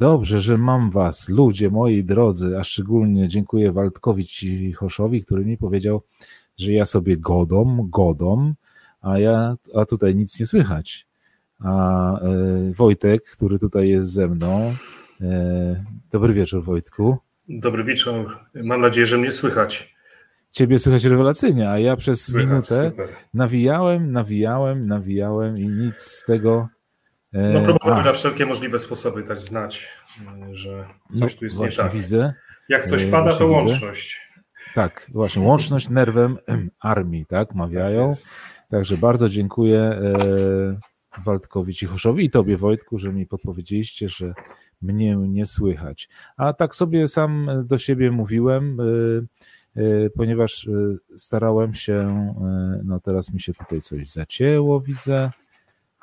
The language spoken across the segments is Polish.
Dobrze, że mam was, ludzie moi drodzy, a szczególnie dziękuję Waldkowi Cichoszowi, który mi powiedział, że ja sobie godą, godą, a ja, a tutaj nic nie słychać. A e, Wojtek, który tutaj jest ze mną, e, dobry wieczór Wojtku. Dobry wieczór, mam nadzieję, że mnie słychać. Ciebie słychać rewelacyjnie, a ja przez słychać, minutę super. nawijałem, nawijałem, nawijałem i nic z tego no próbowałem na wszelkie możliwe sposoby dać znać, e, że coś no, tu jest nie tak. widzę. Jak coś e, pada, to widzę. łączność. Tak, właśnie, łączność nerwem armii, tak, mawiają. Tak Także bardzo dziękuję Waldkowi Cichoszowi i Tobie Wojtku, że mi podpowiedzieliście, że mnie nie słychać. A tak sobie sam do siebie mówiłem, ponieważ starałem się, no teraz mi się tutaj coś zacięło, widzę.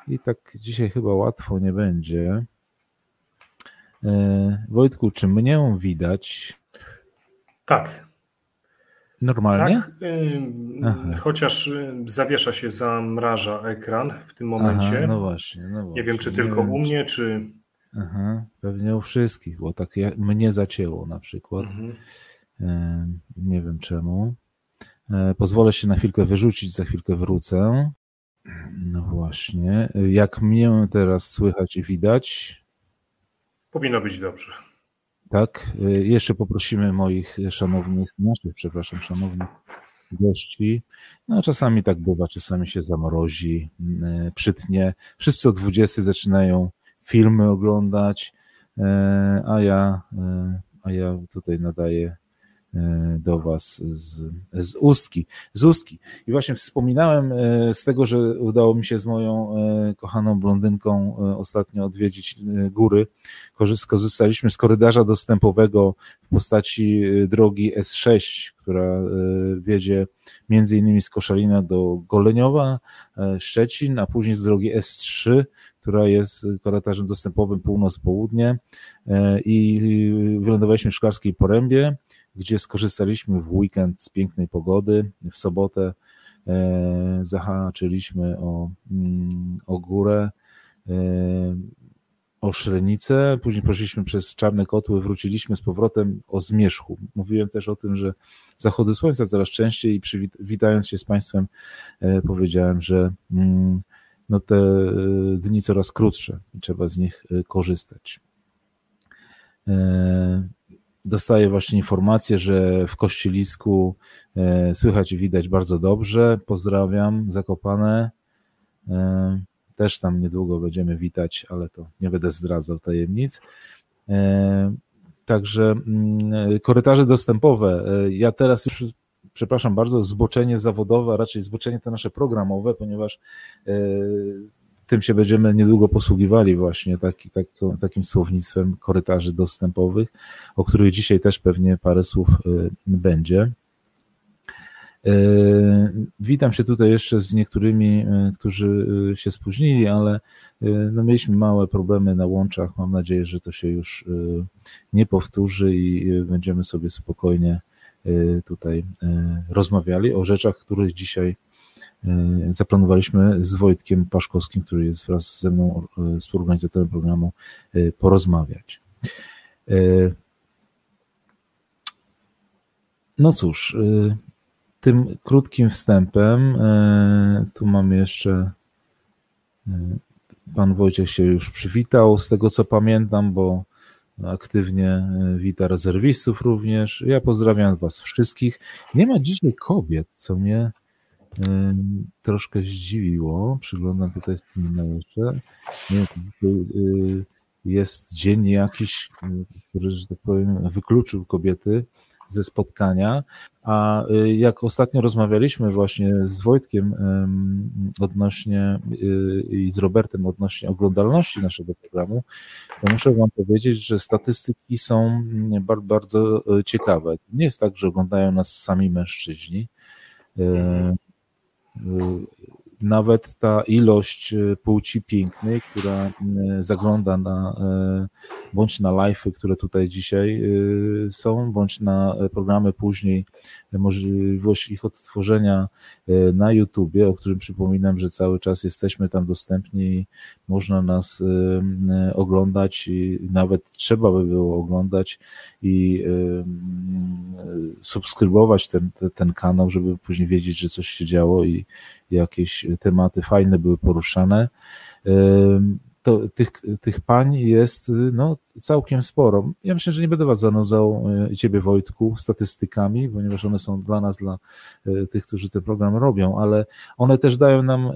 I tak dzisiaj chyba łatwo nie będzie. E, Wojtku, czy mnie widać? Tak. Normalnie? Tak, chociaż y, zawiesza się, zamraża ekran w tym momencie. Aha, no właśnie, no właśnie. Nie wiem, czy tylko wiem, u mnie, czy... Aha, pewnie u wszystkich, bo tak mnie zacięło na przykład. Mhm. Nie wiem czemu. E, pozwolę się na chwilkę wyrzucić, za chwilkę wrócę. No właśnie. Jak mnie teraz słychać i widać? Powinno być dobrze. Tak. Jeszcze poprosimy moich szanownych, naszych, przepraszam, szanownych gości. No czasami tak bywa, czasami się zamrozi, mm, przytnie. Wszyscy o 20 zaczynają filmy oglądać, e, a ja, a ja tutaj nadaję do Was z, z Ustki. Z Ustki. I właśnie wspominałem e, z tego, że udało mi się z moją e, kochaną blondynką ostatnio odwiedzić góry. Korzystaliśmy z korytarza dostępowego w postaci drogi S6, która wiedzie między innymi z Koszalina do Goleniowa, Szczecin, a później z drogi S3, która jest korytarzem dostępowym północ-południe i wylądowaliśmy w Szklarskiej Porębie gdzie skorzystaliśmy w weekend z pięknej pogody. W sobotę e, zahaczyliśmy o, mm, o górę, e, o Szrenicę, później poszliśmy przez Czarne Kotły, wróciliśmy z powrotem o Zmierzchu. Mówiłem też o tym, że zachody słońca coraz częściej i przywitając się z Państwem e, powiedziałem, że mm, no te dni coraz krótsze i trzeba z nich korzystać dostaję właśnie informację, że w Kościelisku e, słychać i widać bardzo dobrze. Pozdrawiam, Zakopane. E, też tam niedługo będziemy witać, ale to nie będę zdradzał tajemnic. E, także mm, korytarze dostępowe. Ja teraz już, przepraszam bardzo, zboczenie zawodowe, a raczej zboczenie to nasze programowe, ponieważ tym się będziemy niedługo posługiwali właśnie taki, tak, takim słownictwem korytarzy dostępowych, o których dzisiaj też pewnie parę słów y, będzie. Y, witam się tutaj jeszcze z niektórymi, y, którzy się spóźnili, ale no mieliśmy małe problemy na łączach. Mam nadzieję, że to się już nie powtórzy i będziemy sobie spokojnie tutaj rozmawiali o rzeczach, których dzisiaj zaplanowaliśmy z Wojtkiem Paszkowskim, który jest wraz ze mną e, współorganizatorem programu, e, porozmawiać. No cóż, tym krótkim wstępem, tu mamy jeszcze, pan Wojciech się już przywitał, z tego co pamiętam, bo aktywnie wita rezerwistów również. Ja pozdrawiam Was wszystkich. Nie ma dzisiaj kobiet, co mnie troszkę zdziwiło. Przyglądam tutaj streama jeszcze. Nie, y, jest dzień jakiś, który, że tak powiem, wykluczył kobiety ze spotkania, a y, jak ostatnio rozmawialiśmy właśnie z Wojtkiem odnośnie y, i z Robertem odnośnie oglądalności naszego programu, to muszę Wam powiedzieć, że statystyki są bardzo, bardzo ciekawe. Nie jest tak, że oglądają nas sami mężczyźni. Nawet ta ilość e, płci pięknej, która zagląda na bądź na live'y, które tutaj dzisiaj są, bądź na programy później, możliwość ich odtworzenia na YouTubie, o którym przypominam, że cały czas jesteśmy tam dostępni i można nas oglądać i nawet trzeba by było oglądać i subskrybować ten, ten kanał, żeby później wiedzieć, że coś się działo i jakieś tematy fajne były poruszane to tych, tych pań jest no, całkiem sporo. Ja myślę, że nie będę Was zanudzał, e, Ciebie Wojtku, statystykami, ponieważ one są dla nas, dla e, tych, którzy ten program robią, ale one też dają nam e,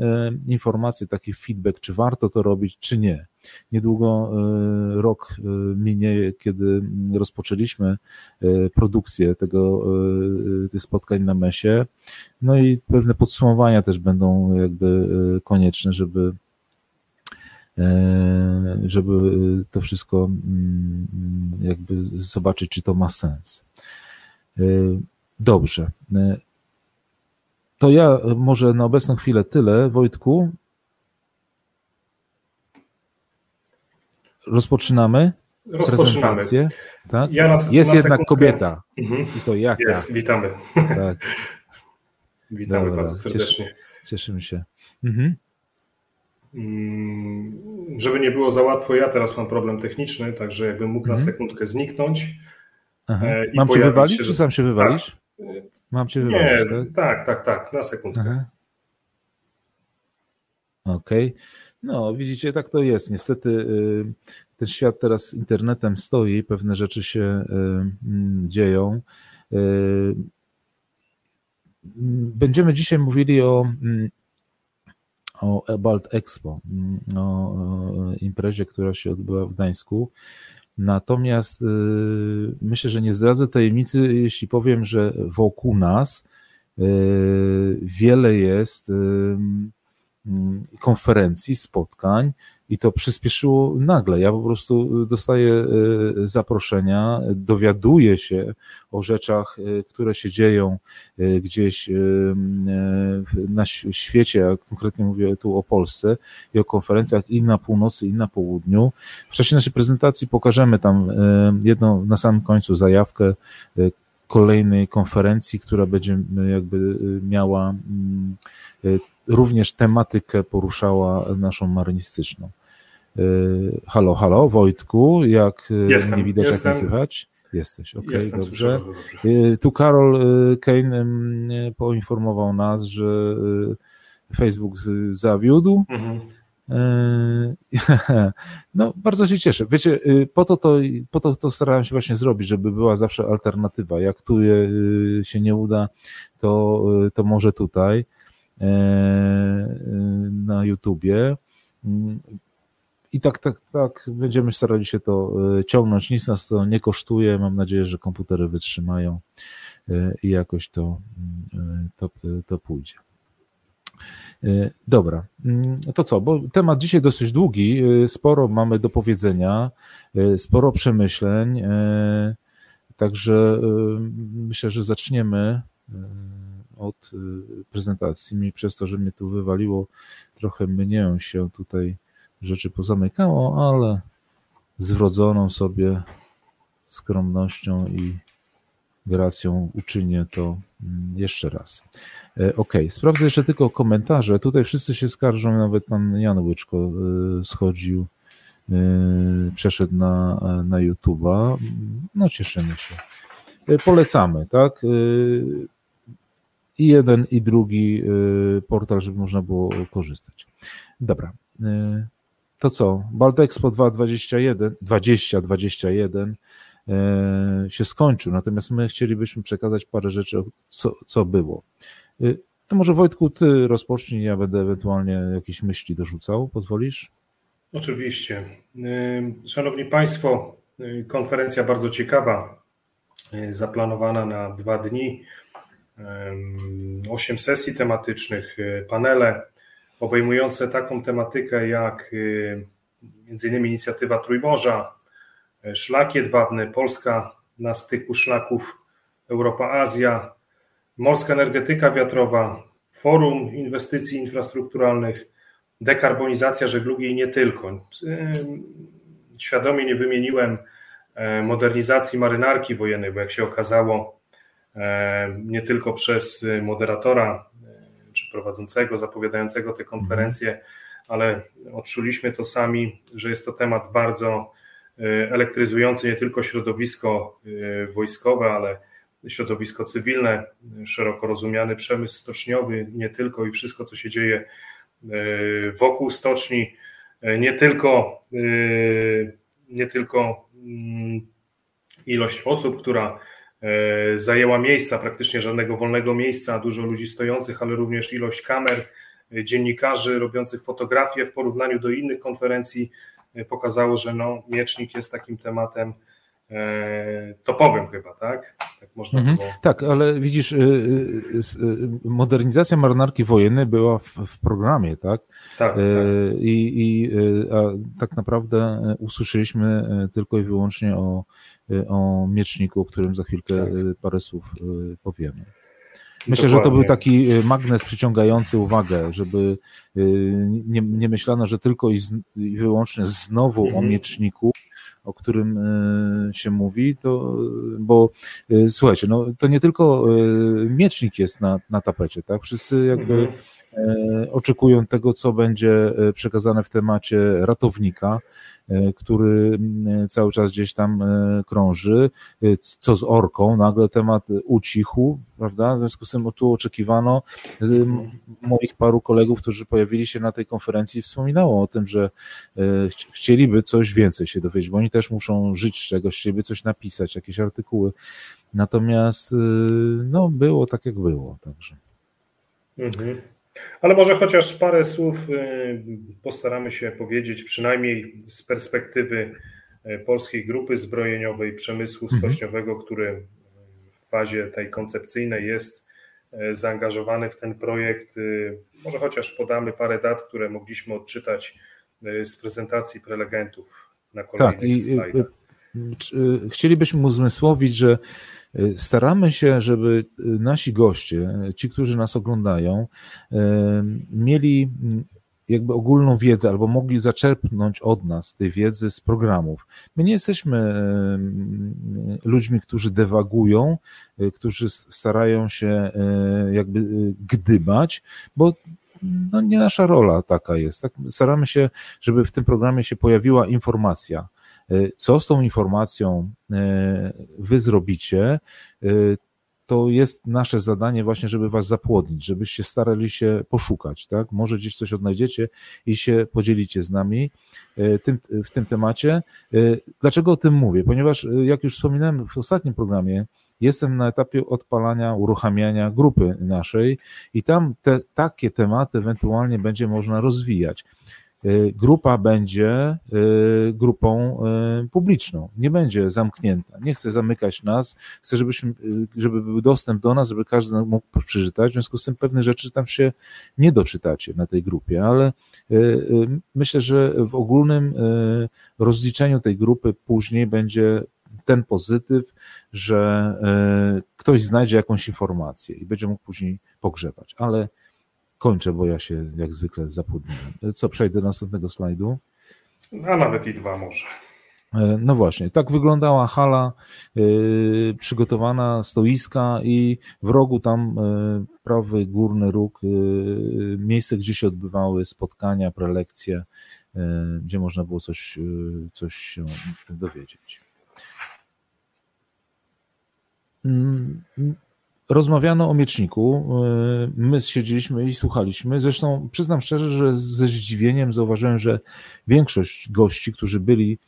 informacje, taki feedback, czy warto to robić, czy nie. Niedługo rok minie, kiedy rozpoczęliśmy produkcję tego, tych spotkań na mesie. No i pewne podsumowania też będą jakby konieczne, żeby żeby to wszystko mm, jakby zobaczyć, czy to ma sens. E, dobrze. E, to ja może na obecną chwilę tyle. Wojtku, rozpoczynamy. Rozpoczynamy. Tak? Ja na, jest na jednak sekundkę. kobieta. Mhm. I to jaka? Jest, witamy. Tak. witamy Dobra. bardzo serdecznie. cieszymy się. Mhm. Mm, żeby nie było za łatwo, ja teraz mam problem techniczny, także jakbym mógł na mhm. sekundkę zniknąć. Aha. E, Mam cię wywalić, się, czy sam się wywalisz? Tak. Mam cię wywalić, nie, tak? tak, tak, tak, na sekundkę. Okej. Okay. No, widzicie, tak to jest. Niestety y, ten świat teraz internetem stoi, pewne rzeczy się y, mm, dzieją. Y, będziemy dzisiaj mówili o mm, o Ebalt Expo, mm, o imprezie, która się odbyła w Gdańsku. Natomiast y, myślę, że nie zdradzę tajemnicy, jeśli powiem, że wokół nas y, wiele jest konferencji, spotkań, i to przyspieszyło nagle. Ja po prostu dostaję e, zaproszenia, dowiaduję się o rzeczach, e, które się dzieją gdzieś na świecie, ja konkretnie mówię tu o Polsce i o konferencjach i na północy, i na południu. W czasie naszej prezentacji pokażemy tam jedną na samym końcu zajawkę kolejnej konferencji, która będzie jakby miała mm, również tematykę poruszała naszą marynistyczną. Y, halo, halo, Wojtku, jak y, jestem, nie widać, jestem. jak nie słychać? Jesteś, okej, okay, dobrze. dobrze. Y, tu Karol Kane poinformował nas, że Facebook zawiódł. Mhm. No, bardzo się cieszę. Wiecie, po to, to, po to to starałem się właśnie zrobić, żeby była zawsze alternatywa. Jak tu się nie uda, to, to może tutaj na YouTubie. I tak, tak, tak, będziemy starali się to e, ciągnąć. Nic nas to nie kosztuje. Mam nadzieję, że komputery wytrzymają e, i jakoś to, mm, e, to, to pójdzie. Dobra, mm, to co, bo temat dzisiaj dosyć długi, sporo mamy do powiedzenia, sporo przemyśleń, także myślę, że zaczniemy od prezentacji. Mi przez to, że mnie tu wywaliło, trochę mnie się tutaj rzeczy pozamykało, ale z wrodzoną sobie skromnością i gracją uczynię to mm, jeszcze raz. E, ok, sprawdzę jeszcze tylko komentarze. Tutaj wszyscy się skarżą, nawet pan Jan Łyczko e, schodził, e, przeszedł na, na YouTube'a. No cieszymy się. Polecamy, tak? I jeden, i drugi portal, żeby można było korzystać. Dobra to co? Baldexpo 221, 2021 e, się skończył, natomiast my chcielibyśmy przekazać parę rzeczy, co, co było. E, to może Wojtku, ty rozpocznij, ja będę ewentualnie jakieś myśli dorzucał, pozwolisz? Oczywiście. E, szanowni Państwo, konferencja bardzo ciekawa, zaplanowana na dwa dni, osiem sesji tematycznych, panele, obejmujące taką tematykę jak y, m.in. inicjatywa Trójmorza, y, szlak jedwabny, Polska na styku szlaków Europa-Azja, morska energetyka wiatrowa, forum inwestycji infrastrukturalnych, dekarbonizacja żeglugi i nie tylko. Świadomie nie wymieniłem modernizacji marynarki wojennej, bo jak się okazało, nie tylko przez moderatora prowadzącego, zapowiadającego te konferencje, ale odczuliśmy to sami, że jest to temat bardzo elektryzujący nie tylko środowisko wojskowe, ale środowisko cywilne, szeroko rozumiany przemysł stoczniowy, nie tylko i wszystko, co się dzieje e, wokół stoczni, e, nie tylko, e, nie tylko mm, ilość osób, która zajęła miejsca, praktycznie żadnego wolnego miejsca, dużo ludzi stojących, ale również ilość kamer, dziennikarzy robiących fotografie w porównaniu do innych konferencji pokazało, że no, miecznik jest takim tematem E, topowym chyba, tak? Tak, można mhm. było... tak ale widzisz, y, y, y, modernizacja marynarki wojennej była w, w programie, tak? Tak. E, tak. I, i tak naprawdę usłyszeliśmy tylko i wyłącznie o, o mieczniku, o którym za chwilkę tak. parę słów powiemy. Myślę, Dokładnie. że to był taki magnes przyciągający uwagę, żeby nie, nie myślano, że tylko i, z, i wyłącznie znowu mhm. o mieczniku, o którym się mówi, to, bo słuchajcie, no, to nie tylko miecznik jest na, na tapecie, tak? Wszyscy jakby mhm. Oczekują tego, co będzie przekazane w temacie ratownika, E, który cały czas gdzieś tam e, krąży. E, co z orką? Nagle temat ucichł, prawda? W związku z tym tu oczekiwano moich paru kolegów, którzy pojawili się na tej konferencji, wspominało o tym, że chcieliby coś więcej się dowiedzieć, bo oni też muszą żyć czegoś, chcieliby coś napisać, jakieś artykuły. Natomiast no, było tak, jak było. Także. Mhm. Ale może chociaż parę słów y, postaramy się powiedzieć, przynajmniej z perspektywy y, polskiej grupy zbrojeniowej przemysłu mhm. stoczniowego, który w fazie tej koncepcyjnej jest y, zaangażowany w ten projekt. Może chociaż podamy parę dat, które mogliśmy odczytać z prezentacji prelegentów na kolejnych tak, i, slajdach. Chcielibyśmy uzmysłowić, że staramy się, żeby y, nasi goście, ci, którzy nas oglądają, y, mieli mm, jakby ogólną wiedzę albo mogli zaczerpnąć od nas tej wiedzy z programów. My nie jesteśmy ludźmi, którzy dewagują, którzy starają się jakby gdybać, bo no nie nasza rola taka jest. Tak? Staramy się, żeby w tym programie się pojawiła informacja co z tą informacją e, wy zrobicie, e, to jest nasze zadanie właśnie, żeby was zapłodnić, żebyście starali się poszukać, tak? Może gdzieś coś odnajdziecie i się podzielicie z nami tym, w tym temacie. Dlaczego o tym mówię? Ponieważ, jak już wspominałem w ostatnim programie, jestem na etapie odpalania, uruchamiania grupy naszej i tam te, takie tematy ewentualnie będzie można rozwijać. Y, grupa będzie y, grupą y, publiczną, nie będzie zamknięta. Nie chcę zamykać nas, chcę, żebyśmy, żeby był dostęp do nas, żeby każdy mógł przeczytać. W związku z tym pewne rzeczy tam się nie doczytacie na tej grupie, ale myślę, że w ogólnym rozliczeniu tej grupy później będzie ten pozytyw, że ktoś znajdzie jakąś informację i będzie mógł później pogrzebać. Ale kończę, bo ja się jak zwykle zapłodniłem. Co, przejdę do następnego slajdu? A nawet i dwa może. E, no właśnie, tak wyglądała hala yy, przygotowana, stoiska i w rogu tam yy, prawy górny róg, miejsce, gdzie się odbywały spotkania, prelekcje, gdzie można było coś, coś się dowiedzieć. Mm, rozmawiano o mieczniku. E, my siedzieliśmy i słuchaliśmy. Zresztą przyznam szczerze, że ze zdziwieniem zauważyłem, że większość gości, którzy byli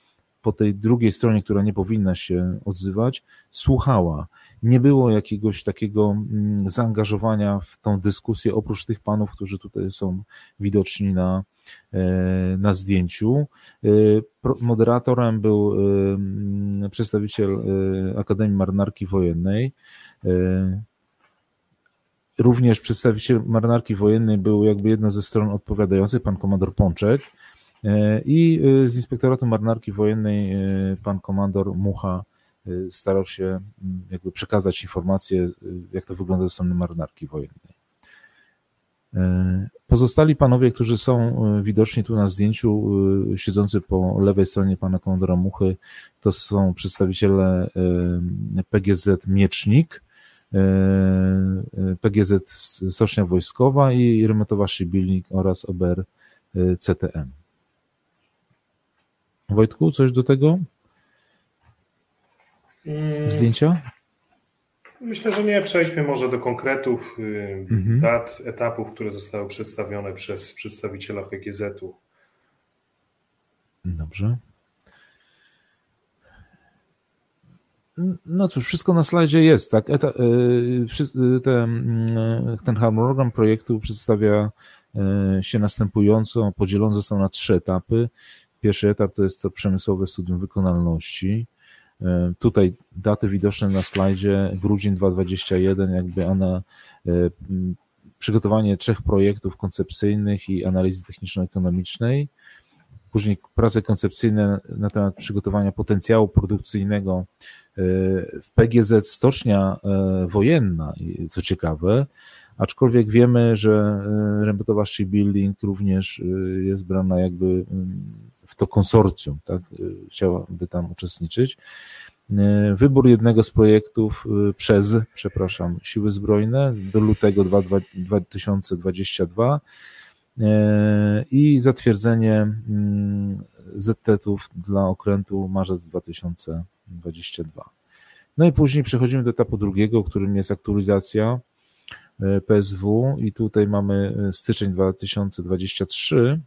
po tej drugiej stronie, która nie powinna się odzywać, słuchała. Nie było jakiegoś takiego mm, zaangażowania w tą dyskusję, oprócz tych panów, którzy tutaj są widoczni na, e, na zdjęciu. E, moderatorem był mm, przedstawiciel Akademii Marynarki Wojennej. Również przedstawiciel marynarki wojennej był jakby jedną ze stron odpowiadających, pan komandor Pączek e, i e, z Inspektoratu Marynarki Wojennej pan komandor Mucha starał się mm, jakby przekazać informacje, jak to wygląda ze strony marynarki wojennej. Pozostali panowie, którzy są widoczni tu na zdjęciu, siedzący po lewej stronie pana komandora Muchy, to są przedstawiciele PGZ Miecznik, PGZ Stocznia Wojskowa i Remontowa Szybilnik oraz OBR CTM. Wojtku, coś do tego? Mm. Zdjęcia? Myślę, że nie. Przejdźmy może do konkretów y, mhm. dat, etapów, które zostały przedstawione przez przedstawiciela PGZ-u. Dobrze. No cóż, wszystko na slajdzie jest, tak? Eta, y, y, ten, ten harmonogram projektu przedstawia się następująco. Podzielone został na trzy etapy. Pierwszy etap to jest to przemysłowe studium wykonalności. Tutaj daty widoczne na slajdzie, grudzień 2021, jakby ona, przygotowanie trzech projektów koncepcyjnych i analizy techniczno-ekonomicznej, później prace koncepcyjne na temat przygotowania potencjału produkcyjnego w PGZ Stocznia Wojenna, co ciekawe, aczkolwiek wiemy, że remontowa shipbuilding również jest brana jakby w to konsorcjum, tak, chciałaby tam uczestniczyć. Wybór jednego z projektów przez, przepraszam, Siły Zbrojne do lutego 2022 e, i zatwierdzenie mm, ZT-ów dla okrętu marzec 2022. No i później przechodzimy do etapu drugiego, którym jest aktualizacja PSW i tutaj mamy styczeń 2023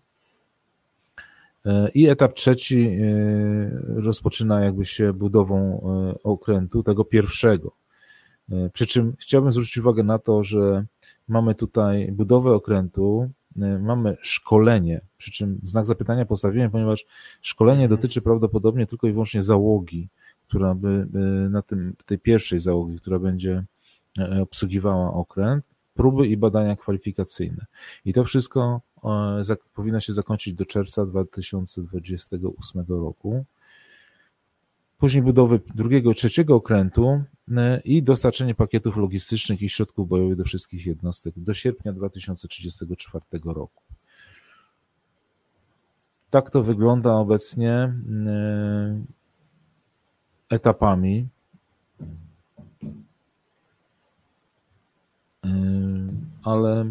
i etap trzeci e, rozpoczyna jakby się budową e, okrętu, tego pierwszego. E, przy czym chciałbym zwrócić uwagę na to, że mamy tutaj budowę okrętu, mamy szkolenie, przy czym znak zapytania postawiłem, ponieważ szkolenie dotyczy prawdopodobnie tylko i wyłącznie załogi, która by na tym, tej pierwszej załogi, która będzie obsługiwała okręt, próby i badania kwalifikacyjne. I to wszystko powinna się zakończyć do czerwca 2028 roku. Później budowy drugiego, trzeciego okrętu e, i dostarczenie pakietów logistycznych i środków bojowych do wszystkich jednostek do sierpnia 2034 roku. Tak to wygląda obecnie e, etapami. Ale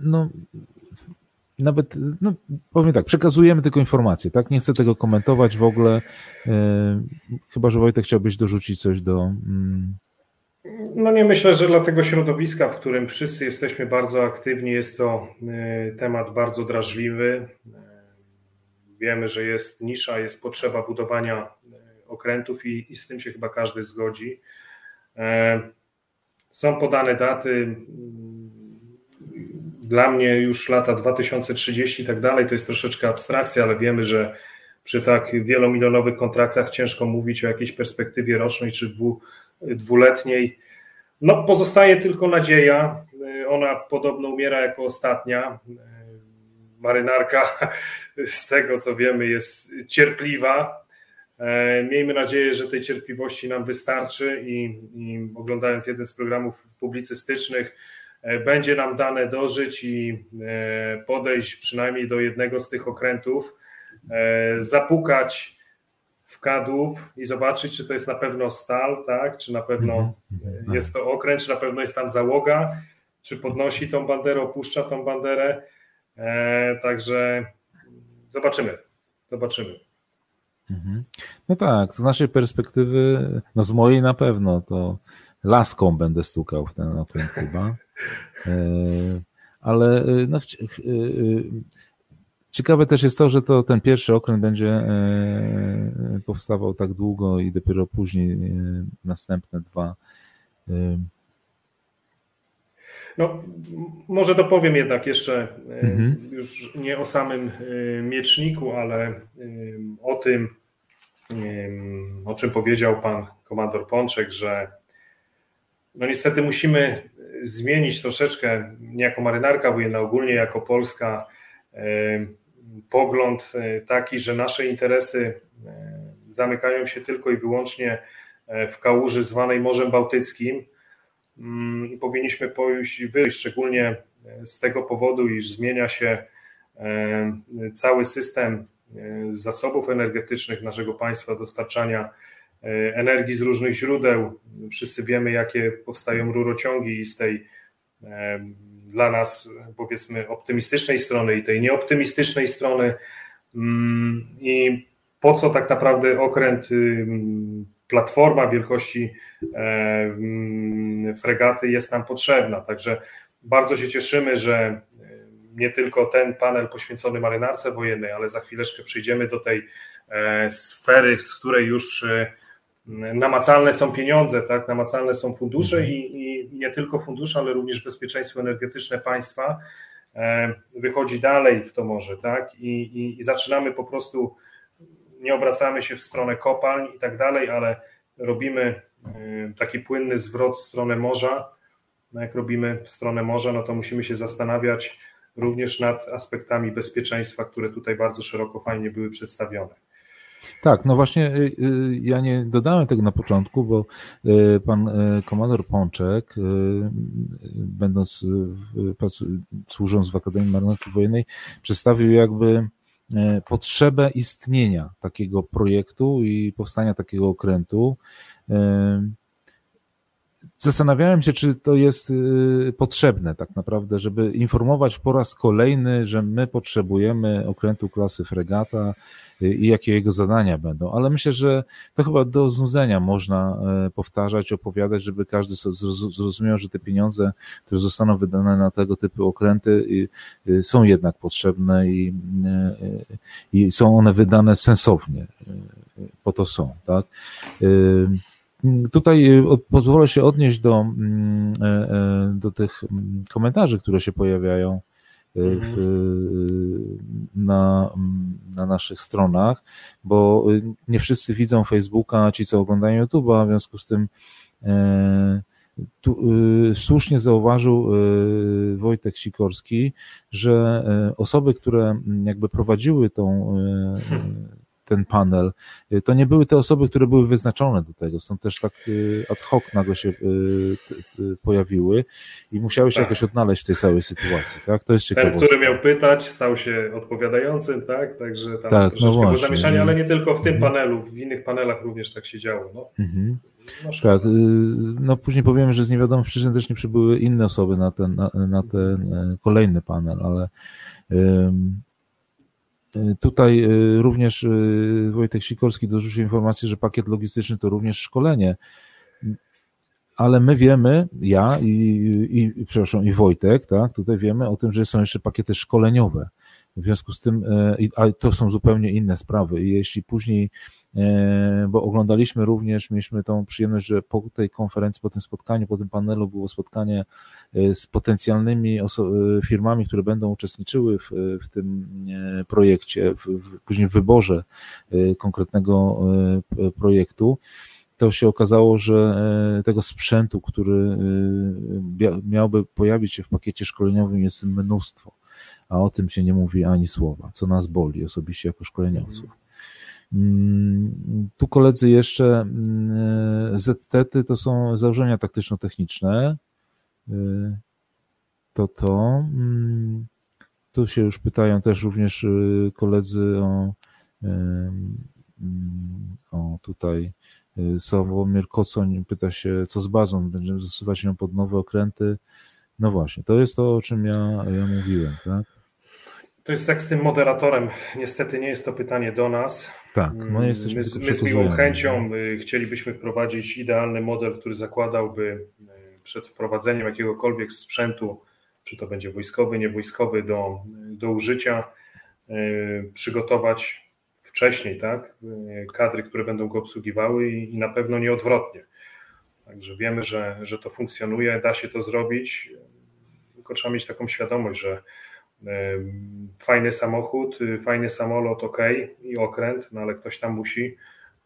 no, nawet, no, powiem tak, przekazujemy tylko informacje, tak? Nie chcę tego komentować w ogóle. Chyba, że Wojtek chciałbyś dorzucić coś do. Mm. No nie myślę, że dla tego środowiska, w którym wszyscy jesteśmy bardzo aktywni, jest to yy, temat bardzo drażliwy. Wiemy, że jest nisza, jest potrzeba budowania okrętów i, i z tym się chyba każdy zgodzi. Są podane daty dla mnie już lata 2030 i tak dalej to jest troszeczkę abstrakcja, ale wiemy, że przy tak wielomilionowych kontraktach ciężko mówić o jakiejś perspektywie rocznej czy dwu, dwuletniej. No, pozostaje tylko nadzieja. Ona podobno umiera jako ostatnia. Marynarka, z tego co wiemy, jest cierpliwa. Miejmy nadzieję, że tej cierpliwości nam wystarczy i, i oglądając jeden z programów publicystycznych, E, będzie nam dane dożyć i e, podejść przynajmniej do jednego z tych okrętów, e, zapukać w kadłub i zobaczyć, czy to jest na pewno stal, tak? czy na pewno mhm. jest to okręt, czy na pewno jest tam załoga, czy podnosi tą banderę, opuszcza tą banderę. Także zobaczymy. Zobaczymy. Mhm. No tak, z naszej perspektywy, no z mojej na pewno, to laską będę stukał w ten okręt chyba. E, ale e, no, e, ciekawe też jest to, że to ten pierwszy okręt będzie powstawał tak długo i dopiero później następne dwa. No, może dopowiem jednak jeszcze mhm. już nie o samym mieczniku, ale o tym, o czym powiedział pan komandor Pączek, że no niestety musimy zmienić troszeczkę, nie jako marynarka wojenna, ogólnie jako Polska, e, pogląd e, taki, że nasze interesy e, zamykają się tylko i wyłącznie w kałuży zwanej Morzem Bałtyckim. Mm, powinniśmy pójść wyjść, szczególnie z tego powodu, iż zmienia się cały system zasobów energetycznych naszego państwa, dostarczania energii z różnych źródeł. Wszyscy wiemy, jakie powstają rurociągi i z tej dla nas powiedzmy optymistycznej strony i tej nieoptymistycznej strony mm, i po co tak naprawdę okręt platforma wielkości fregaty jest nam potrzebna. Także bardzo się cieszymy, że nie tylko ten panel poświęcony marynarce wojennej, ale za chwileczkę przejdziemy do tej e, sfery, z której już e, namacalne są pieniądze, tak? namacalne są fundusze i, i nie tylko fundusze, ale również bezpieczeństwo energetyczne państwa e, wychodzi dalej w to morze, tak? I, i, i zaczynamy po prostu, nie obracamy się w stronę kopalń i tak dalej, ale robimy e, taki płynny zwrot w stronę morza. No jak robimy w stronę morza, no to musimy się zastanawiać również nad aspektami bezpieczeństwa, które tutaj bardzo szeroko fajnie były przedstawione. Tak, no właśnie y, y, ja nie dodałem tego na początku, bo y, pan komandor Pączek, będąc, służąc w Akademii Marynarki Wojennej, przedstawił jakby potrzebę istnienia takiego projektu i powstania takiego okrętu. Zastanawiałem się, czy to jest potrzebne tak naprawdę, żeby informować po raz kolejny, że my potrzebujemy okrętu klasy fregata, i jakie jego zadania będą. Ale myślę, że to chyba do znudzenia można e, powtarzać, opowiadać, żeby każdy zrozumiał, że te pieniądze, które zostaną wydane na tego typu okręty, są jednak potrzebne i, i są one wydane sensownie. Po to są, tak? Tutaj pozwolę się odnieść do, mm, do tych mm, komentarzy, które się pojawiają w, mhm. na, na naszych stronach, bo nie wszyscy widzą Facebooka, ci co oglądają YouTube'a, w związku z tym e, tu, e, słusznie zauważył e, Wojtek Sikorski, że osoby, które jakby prowadziły tą ten panel, y, to nie były te osoby, które były wyznaczone do tego, stąd też tak y, ad hoc nagle się y, pojawiły i musiały się tak. jakoś odnaleźć w tej całej sytuacji, tak? To jest ciekawe. Ten, który miał pytać, stał się odpowiadającym, tak? Także tam tak, no właśnie. było zamieszanie, ale nie tylko w tym mhm. panelu, w innych panelach również tak się działo. No. Mhm. No, tak, no później powiemy, że z niewiadomych przyczyn też nie przybyły inne osoby na ten, na, na ten e, kolejny panel, ale tutaj e, również e, Wojtek Sikorski dorzucił informację, że pakiet logistyczny to również szkolenie. Ale my wiemy, ja i, i, przepraszam, i Wojtek, tak, tutaj wiemy o tym, że są jeszcze pakiety szkoleniowe. W związku z tym, a to są zupełnie inne sprawy. Jeśli później bo oglądaliśmy również, mieliśmy tą przyjemność, że po tej konferencji, po tym spotkaniu, po tym panelu było spotkanie e, z potencjalnymi e, firmami, które będą uczestniczyły w, w tym projekcie, w, w, później w wyborze konkretnego projektu to się okazało, że tego sprzętu, który miałby pojawić się w pakiecie szkoleniowym jest mnóstwo, a o tym się nie mówi ani słowa, co nas boli osobiście jako szkoleniowców. Mm, tu koledzy jeszcze mm, ZT-ty to są założenia taktyczno-techniczne. Y, to to. Mm, tu się już pytają też również y, koledzy o, o tutaj y, Sławomir Kocoń pyta się, co z bazą, będziemy zastosować ją pod nowe okręty. No właśnie, to jest to, o czym ja, ja mówiłem, tak? To jest jak z tym moderatorem. Niestety nie jest to pytanie do nas. Tak, no mm, jesteśmy my, my z miłą chęcią y, chcielibyśmy wprowadzić idealny model, który zakładałby y, przed wprowadzeniem jakiegokolwiek sprzętu, czy to będzie wojskowy, niewojskowy, do, do użycia, y, przygotować wcześniej, tak? Kadry, które będą go obsługiwały i, i na pewno nieodwrotnie. Także wiemy, że, że to funkcjonuje, da się to zrobić, tylko trzeba mieć taką świadomość, że fajny samochód, y, fajny samolot, ok, i okręt, no ale ktoś tam musi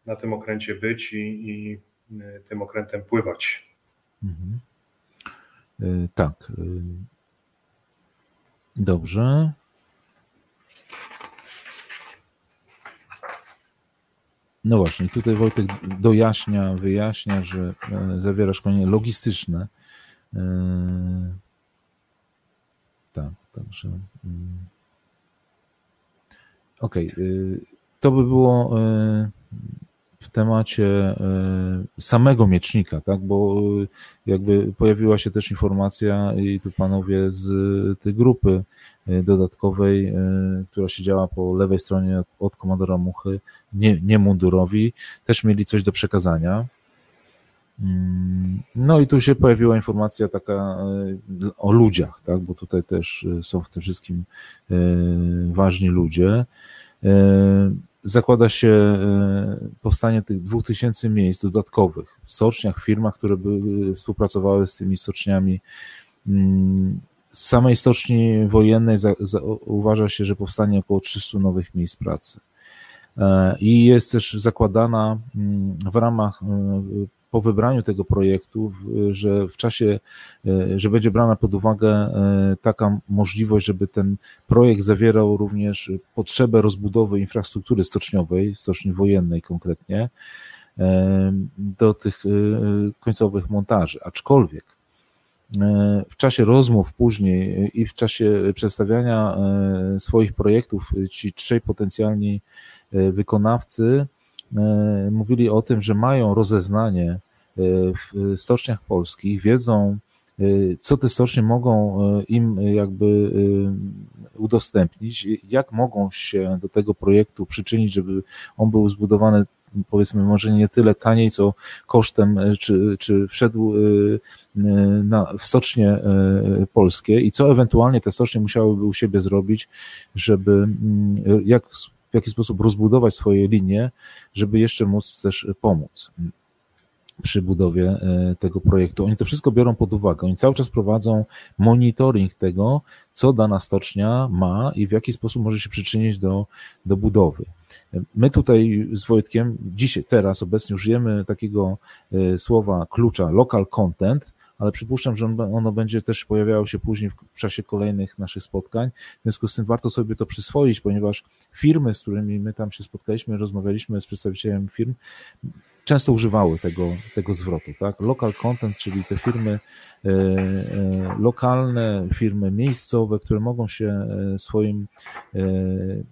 na tym okręcie być i, i y, tym okrętem pływać. Mhm. Y, tak. Dobrze. No właśnie, tutaj Wojtek dojaśnia, wyjaśnia, że e, zawiera szkolenie logistyczne Tak, także. Mm. Okej, okay. to by było w temacie samego miecznika, tak? Bo jakby pojawiła się też informacja i tu panowie z tej grupy dodatkowej, która siedziała po lewej stronie od komandora Muchy, nie, nie mundurowi, też mieli coś do przekazania. Mm, no i tu się pojawiła informacja taka e, o ludziach, tak, bo tutaj też e, są w tym wszystkim e, ważni ludzie. Zakłada się powstanie tych dwóch tysięcy miejsc dodatkowych w stoczniach, firmach, które by współpracowały z tymi stoczniami. Mm, z samej stoczni wojennej za, za, uważa się, że powstanie około 300 nowych miejsc pracy. I jest też zakładana mm, w ramach po wybraniu tego projektu, że w czasie, e, że będzie brana pod uwagę e, taka możliwość, żeby ten projekt zawierał również potrzebę rozbudowy infrastruktury stoczniowej, stoczni wojennej konkretnie, e, do tych końcowych montaży. Aczkolwiek w czasie rozmów później i w czasie przedstawiania swoich projektów ci trzej potencjalni wykonawcy mówili o tym, że mają rozeznanie e, w stoczniach polskich, wiedzą, e, co te stocznie mogą im jakby udostępnić, jak mogą się do tego projektu przyczynić, żeby on był zbudowany powiedzmy może nie tyle taniej, co kosztem, czy, czy wszedł na, w stocznie polskie i co ewentualnie te stocznie musiałyby u siebie zrobić, żeby jak w jaki sposób rozbudować swoje linie, żeby jeszcze móc też pomóc przy budowie e, tego projektu. Oni to wszystko biorą pod uwagę. Oni cały czas prowadzą monitoring tego, co dana stocznia ma i w jaki sposób może się przyczynić do, do budowy. My tutaj z Wojtkiem dzisiaj, teraz obecnie użyjemy takiego e, słowa klucza local content, ale przypuszczam, że ono będzie też pojawiało się później w czasie kolejnych naszych spotkań. W związku z tym warto sobie to przyswoić, ponieważ firmy, z którymi my tam się spotkaliśmy, rozmawialiśmy z przedstawicielem firm, często używały tego, tego zwrotu, tak? Local content, czyli te firmy e, e, lokalne, firmy miejscowe, które mogą się e, swoim e,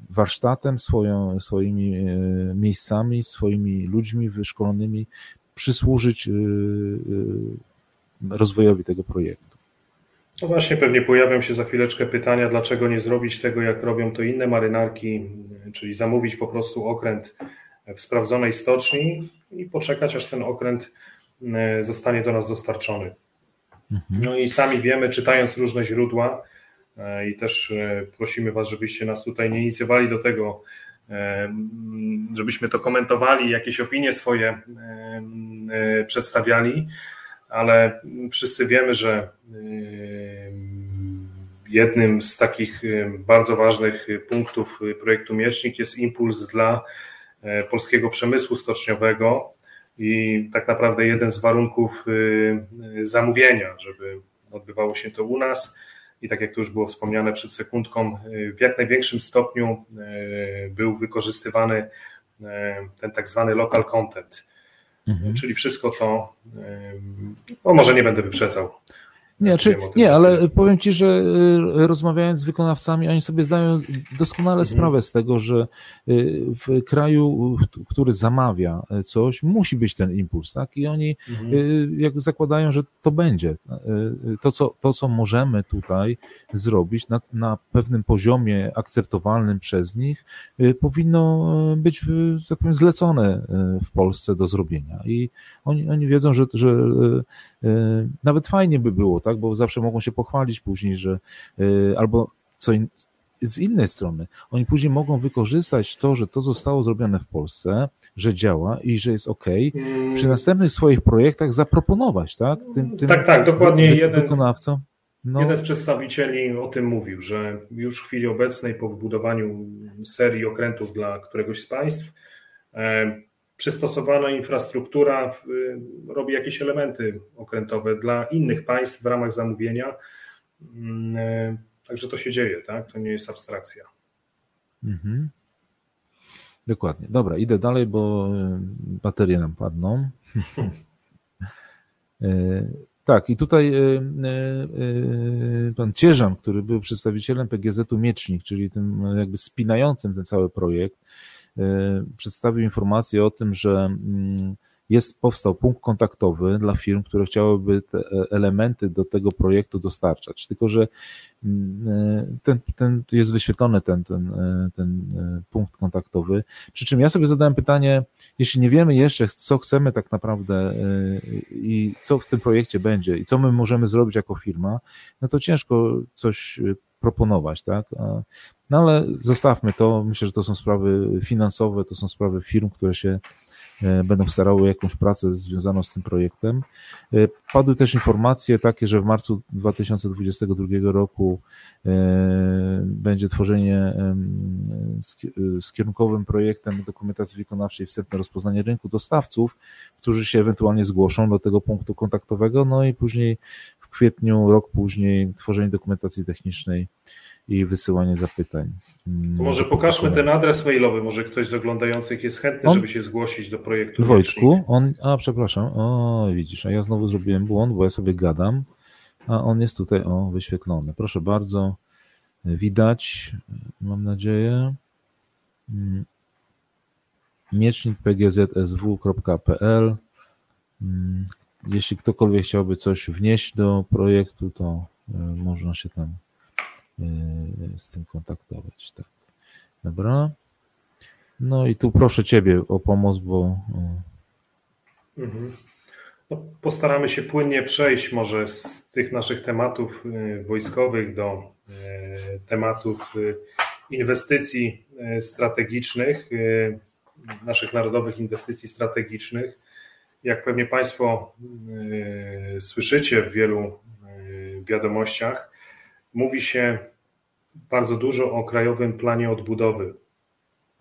warsztatem, swoją, swoimi e, miejscami, swoimi ludźmi wyszkolonymi przysłużyć e, rozwojowi tego projektu. No właśnie, pewnie pojawią się za chwileczkę pytania, dlaczego nie zrobić tego, jak robią to inne marynarki, czyli zamówić po prostu okręt w sprawdzonej stoczni i poczekać, aż ten okręt e, zostanie do nas dostarczony. Mhm. No i sami wiemy, czytając różne źródła, e, i też e, prosimy Was, żebyście nas tutaj nie inicjowali do tego, żebyśmy to komentowali, jakieś opinie swoje przedstawiali ale wszyscy wiemy, że jednym z takich bardzo ważnych punktów projektu Miecznik jest impuls dla e, polskiego przemysłu stoczniowego i tak naprawdę jeden z warunków zamówienia, żeby odbywało się to u nas. I tak jak to już było wspomniane przed sekundką, w jak największym stopniu był wykorzystywany ten tak zwany local content Mhm. Czyli wszystko to, no może nie będę wyprzedzał. Nie, czy, nie, ale powiem Ci, że y, rozmawiając z wykonawcami, oni sobie zdają doskonale mhm. sprawę z tego, że y, w kraju, który zamawia coś, musi być ten impuls, tak? I oni mhm. Y, jak zakładają, że to będzie. To co, to, co możemy tutaj zrobić na, na pewnym poziomie akceptowalnym przez nich, powinno być, tak powiem, zlecone w Polsce do zrobienia. I oni, oni wiedzą, że, że nawet fajnie by było, tak? Bo zawsze mogą się pochwalić później, że y, albo co in, z innej strony, oni później mogą wykorzystać to, że to zostało zrobione w Polsce, że działa i że jest ok, hmm. przy następnych swoich projektach zaproponować, tak? Tym, tym tak, tak, dokładnie jeden, wykonawcom. No. Jeden z przedstawicieli o tym mówił, że już w chwili obecnej po wybudowaniu serii okrętów dla któregoś z państw e, przystosowana infrastruktura y, robi jakieś elementy okrętowe dla innych państw w ramach zamówienia. Mm, y, także to się dzieje, tak? To nie jest abstrakcja. Mhm. Dokładnie. Dobra, idę dalej, bo y, baterie nam padną. Tak, i tutaj pan Cieżan, który był przedstawicielem PGZ-u Miecznik, czyli tym jakby spinającym ten cały projekt, przedstawił informację o tym, że mm, jest, powstał punkt kontaktowy dla firm, które chciałyby te elementy do tego projektu dostarczać. Tylko, że mm, e, ten, ten jest wyświetlony ten, ten, e, ten e, punkt kontaktowy. Przy czym ja sobie zadałem pytanie, jeśli nie wiemy jeszcze, co chcemy tak naprawdę i co w tym projekcie będzie i co my możemy zrobić jako firma, no to ciężko coś proponować, tak? No ale zostawmy to. Myślę, że to są sprawy finansowe, to są sprawy firm, które się E, będą starały jakąś pracę związaną z tym projektem. E, padły też informacje takie, że w marcu 2022 roku e, będzie tworzenie z kierunkowym projektem dokumentacji wykonawczej wstępne rozpoznanie rynku dostawców, którzy się ewentualnie zgłoszą do tego punktu kontaktowego, no i później w kwietniu, rok później tworzenie dokumentacji technicznej i wysyłanie zapytań. Mm, może pokażmy ten adres mailowy, może ktoś z oglądających jest chętny, on, żeby się zgłosić do projektu. Wojtku, on, a przepraszam, o widzisz, a ja znowu zrobiłem błąd, bo ja sobie gadam, a on jest tutaj, o, wyświetlony. Proszę bardzo, widać, mam nadzieję, mm, miecznikpgzsw.pl mm, jeśli ktokolwiek chciałby coś wnieść do projektu, to e, można się tam z tym kontaktować. Tak. Dobra. No i tu proszę Ciebie o pomoc, bo. Mhm. No, postaramy się płynnie przejść może z tych naszych tematów e, wojskowych do e, tematów inwestycji strategicznych, naszych narodowych inwestycji strategicznych. Jak pewnie Państwo słyszycie w wielu wiadomościach, mówi się bardzo dużo o Krajowym Planie Odbudowy.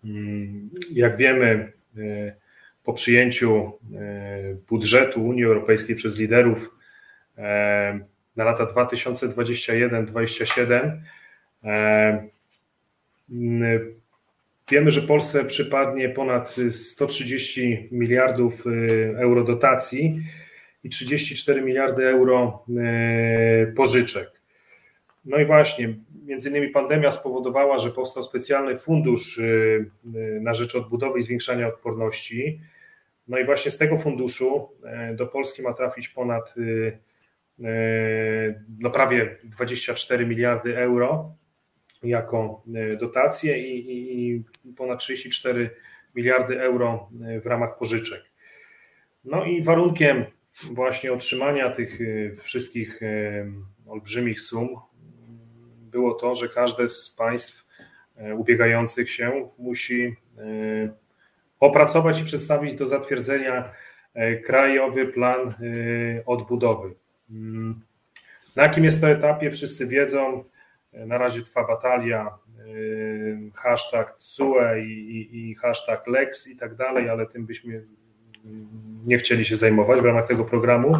Mm, jak wiemy, e, po przyjęciu e, budżetu Unii Europejskiej przez liderów e, na lata 2021-2027, mm, wiemy, że Polsce przypadnie ponad 130 miliardów euro dotacji i 34 miliardy euro pożyczek. No i właśnie, między innymi pandemia spowodowała, że powstał specjalny fundusz y, y, na rzecz odbudowy i zwiększania odporności. No i właśnie z tego funduszu y, do Polski ma trafić ponad no prawie 24 miliardy euro jako dotacje i, i ponad 34 miliardy euro w ramach pożyczek. No i warunkiem właśnie otrzymania tych wszystkich olbrzymich sum było to, że każde z państw e, ubiegających się musi e, opracować i przedstawić do zatwierdzenia e, krajowy plan odbudowy. Mm. Na jakim jest to etapie, wszyscy wiedzą. Na razie trwa batalia, hashtag CUE i, i, i hashtag Lex i tak dalej, ale tym byśmy mm, nie chcieli się zajmować w ramach tego programu.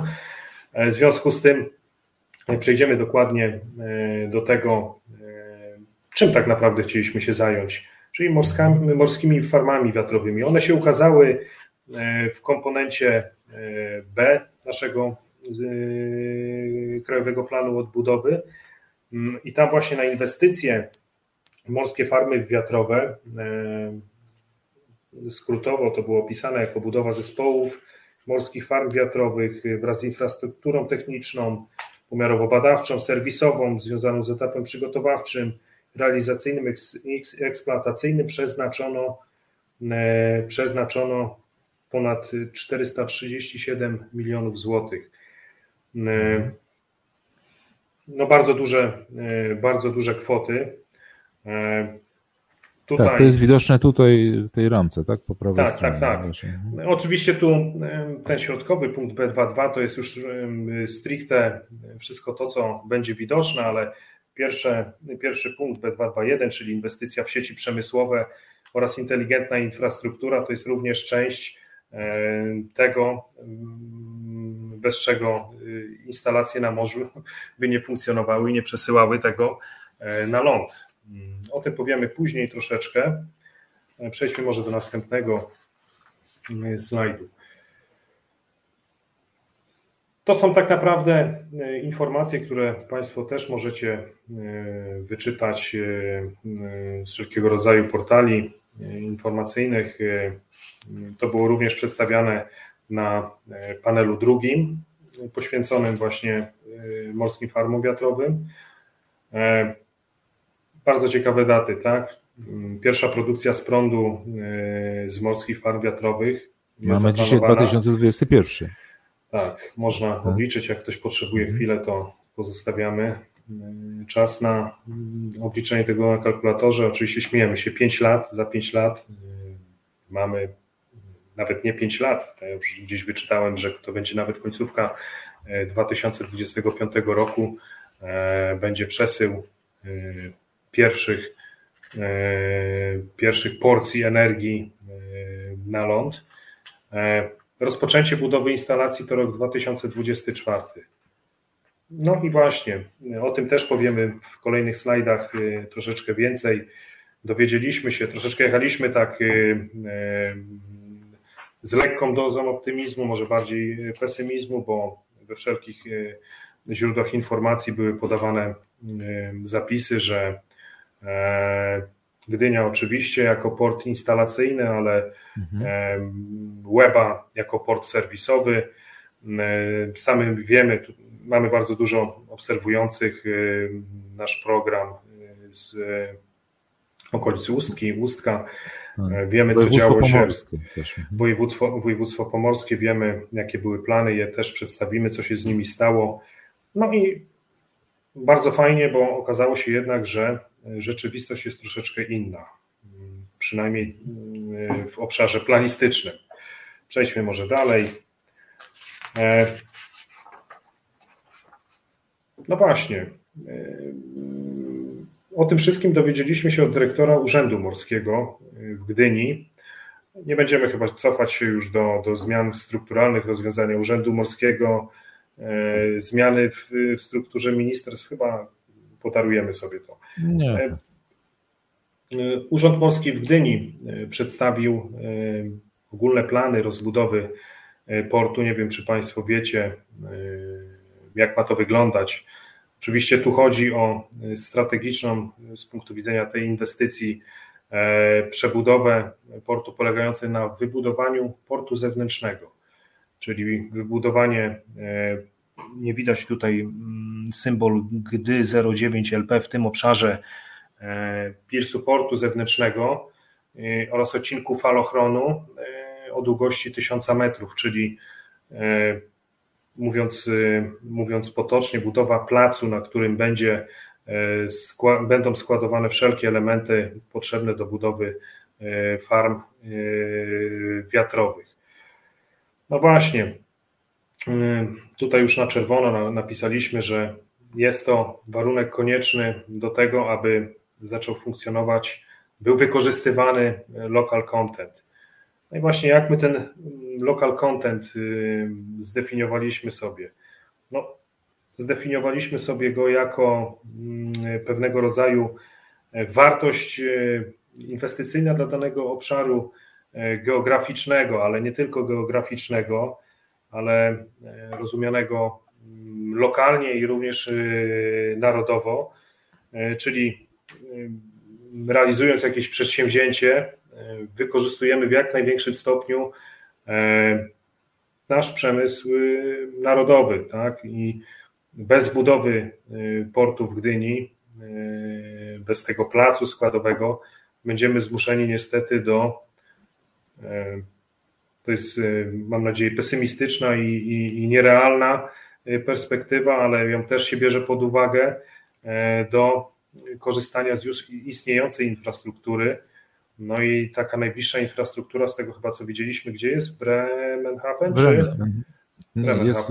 W związku z tym przejdziemy dokładnie e, do tego, e, czym tak naprawdę chcieliśmy się zająć, czyli morskami, morskimi farmami wiatrowymi. One się ukazały e, w komponencie B naszego Krajowego Planu Odbudowy mm, i tam właśnie na inwestycje morskie farmy wiatrowe, skrótowo to było opisane jako budowa zespołów morskich farm wiatrowych wraz z infrastrukturą techniczną, pomiarowo-badawczą, serwisową, związaną z etapem przygotowawczym, realizacyjnym i eksploatacyjnym przeznaczono, e, przeznaczono ponad 437 milionów złotych. E, no bardzo duże, e, bardzo duże kwoty. Tutaj, tak, to jest widoczne tutaj w tej ramce, tak? Po prawej tak, stronie. Tak, tak, tak. Oczywiście tu ten środkowy punkt B22 to jest już stricte wszystko to, co będzie widoczne, ale pierwsze, pierwszy punkt B221, czyli inwestycja w sieci przemysłowe oraz inteligentna infrastruktura, to jest również część tego, bez czego y, instalacje na morzu by nie funkcjonowały i nie przesyłały tego e, na ląd. O tym powiemy później troszeczkę. Przejdźmy może do następnego mm, slajdu. to są tak naprawdę informacje, które Państwo też możecie wyczytać z wszelkiego rodzaju portali informacyjnych. To było również przedstawiane na panelu drugim, poświęconym właśnie morskim farmom wiatrowym. Bardzo ciekawe daty, tak? Pierwsza produkcja z prądu e, z morskich farm wiatrowych. Mamy dzisiaj 2021. Tak, można tak. obliczyć, jak ktoś potrzebuje mhm. chwilę, to pozostawiamy e, czas na mm, obliczenie tego na kalkulatorze. Oczywiście śmiejemy się 5 lat, za 5 lat e, mamy nawet nie 5 lat. Ja już gdzieś wyczytałem, że to będzie nawet końcówka 2025 roku, będzie przesył pierwszych, e, pierwszych porcji energii e, na ląd. E, rozpoczęcie budowy instalacji to rok 2024. No i właśnie, o tym też powiemy w kolejnych slajdach troszeczkę więcej. Dowiedzieliśmy się, troszeczkę jechaliśmy tak z lekką dozą optymizmu, może bardziej pesymizmu, bo we wszelkich źródłach informacji były podawane zapisy, że Gdynia oczywiście jako port instalacyjny, ale mhm. E, Weba jako port serwisowy. E, sami wiemy, mamy bardzo dużo obserwujących nasz program z okolic Ustki, Ustka. Tak. Wiemy, co działo się. Mhm. Województwo, województwo pomorskie, wiemy, jakie były plany, je też przedstawimy, co się z nimi stało. No i bardzo fajnie, bo okazało się jednak, że rzeczywistość jest troszeczkę inna, przynajmniej w obszarze planistycznym. Przejdźmy może dalej. E, no właśnie. E, o tym wszystkim dowiedzieliśmy się od dyrektora Urzędu Morskiego w Gdyni. Nie będziemy chyba cofać się już do, do zmian strukturalnych rozwiązania Urzędu Morskiego, e, zmiany w, w strukturze ministerstw, chyba podarujemy sobie to. Nie. E, e, Urząd Morski w Gdyni e, przedstawił ogólne plany rozbudowy portu. Nie wiem, czy Państwo wiecie, jak ma to wyglądać. Oczywiście tu chodzi o strategiczną z punktu widzenia tej inwestycji przebudowę portu polegającej na wybudowaniu portu zewnętrznego, czyli wybudowanie nie widać tutaj mm, symbol GDY 09 LP w tym obszarze e, piersu portu zewnętrznego e, oraz odcinku falochronu e, o długości 1000 metrów, czyli mówiąc, mówiąc potocznie, budowa placu, na którym będzie, będą składowane wszelkie elementy potrzebne do budowy farm wiatrowych. No właśnie, Tutaj już na czerwono napisaliśmy, że jest to warunek konieczny do tego, aby zaczął funkcjonować, był wykorzystywany local content. No i właśnie jak my ten local content zdefiniowaliśmy sobie? No, zdefiniowaliśmy sobie go jako pewnego rodzaju wartość inwestycyjna dla danego obszaru geograficznego, ale nie tylko geograficznego, ale e, rozumianego mm, lokalnie i również e, narodowo, e, czyli realizując jakieś przedsięwzięcie, wykorzystujemy w jak największym stopniu nasz przemysł narodowy, tak? I bez budowy portu w Gdyni, bez tego placu składowego, będziemy zmuszeni niestety do to jest, y, mam nadzieję, pesymistyczna i, i, i nierealna y, perspektywa, ale ją też się bierze pod uwagę e, do korzystania z już istniejącej infrastruktury. No i taka najbliższa infrastruktura, z tego chyba co widzieliśmy, gdzie jest? Bremenhaven? Bremen. Bremenhaven. Jest,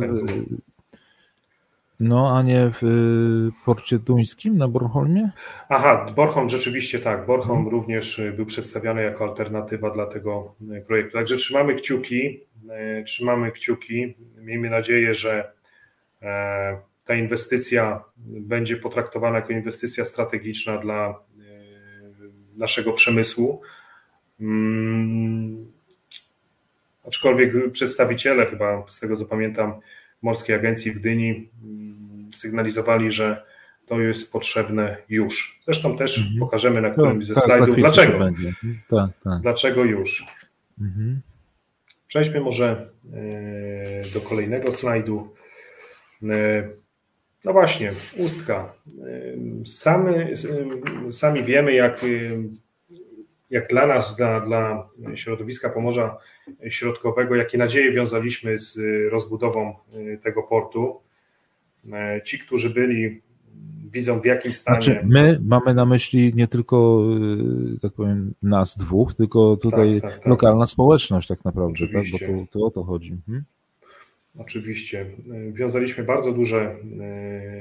no, a nie w y, porcie duńskim na Bornholmie? Aha, Bornholm rzeczywiście tak. Bornholm hmm. również y, był przedstawiany jako alternatywa dla tego y, projektu. Także trzymamy kciuki, trzymamy kciuki. Miejmy nadzieję, że e, ta inwestycja będzie potraktowana jako inwestycja strategiczna dla naszego przemysłu. Hmm. Aczkolwiek przedstawiciele, chyba z tego co pamiętam, Morskiej Agencji w Gdyni mm, sygnalizowali, że to jest potrzebne już. Zresztą też mhm. pokażemy na którymś ze tak, slajdów, dlaczego. Tak, tak. Dlaczego już. Mhm. Przejdźmy może e, do kolejnego slajdu. E, no właśnie, ustka. E, sami, sami wiemy, jak, jak dla nas, dla, dla środowiska Pomorza Środkowego, jakie nadzieje wiązaliśmy z rozbudową tego portu. Ci, którzy byli widzą w jakim stanie. Znaczy, my mamy na myśli nie tylko, y, tak powiem, nas dwóch, tylko tutaj tak, tak, tak. lokalna społeczność tak naprawdę, tak? bo to, to o to chodzi. Mhm. Oczywiście. Wiązaliśmy bardzo duże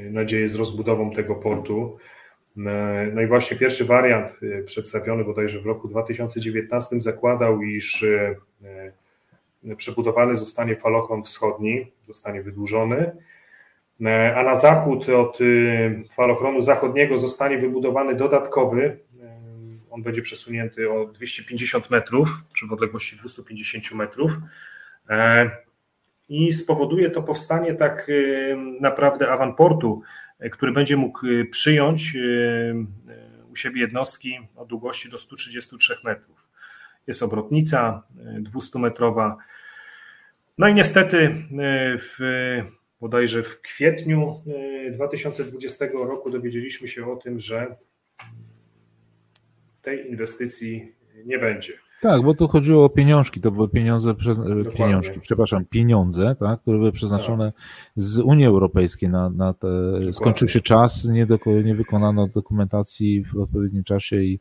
y, nadzieje z rozbudową tego portu. No i właśnie pierwszy wariant przedstawiony bodajże w roku 2019 zakładał, iż przebudowany zostanie falochron wschodni, zostanie wydłużony E, a na zachód od y, falochronu zachodniego zostanie wybudowany dodatkowy. E, on będzie przesunięty o 250 metrów, czy w odległości 250 metrów. E, I spowoduje to powstanie tak y, naprawdę awanportu, który będzie mógł y, przyjąć u siebie jednostki o długości do 133 metrów. Jest obrotnica 200-metrowa. No i niestety w bodajże w kwietniu 2020 e, roku dowiedzieliśmy się o tym, że tej inwestycji nie będzie. Tak, bo tu chodziło o pieniążki, to były pieniądze, pieniążki, przepraszam, pieniądze, tak, które były przeznaczone tak. z Unii Europejskiej na, na te, skończył się czas, nie, do, nie wykonano dokumentacji w odpowiednim czasie i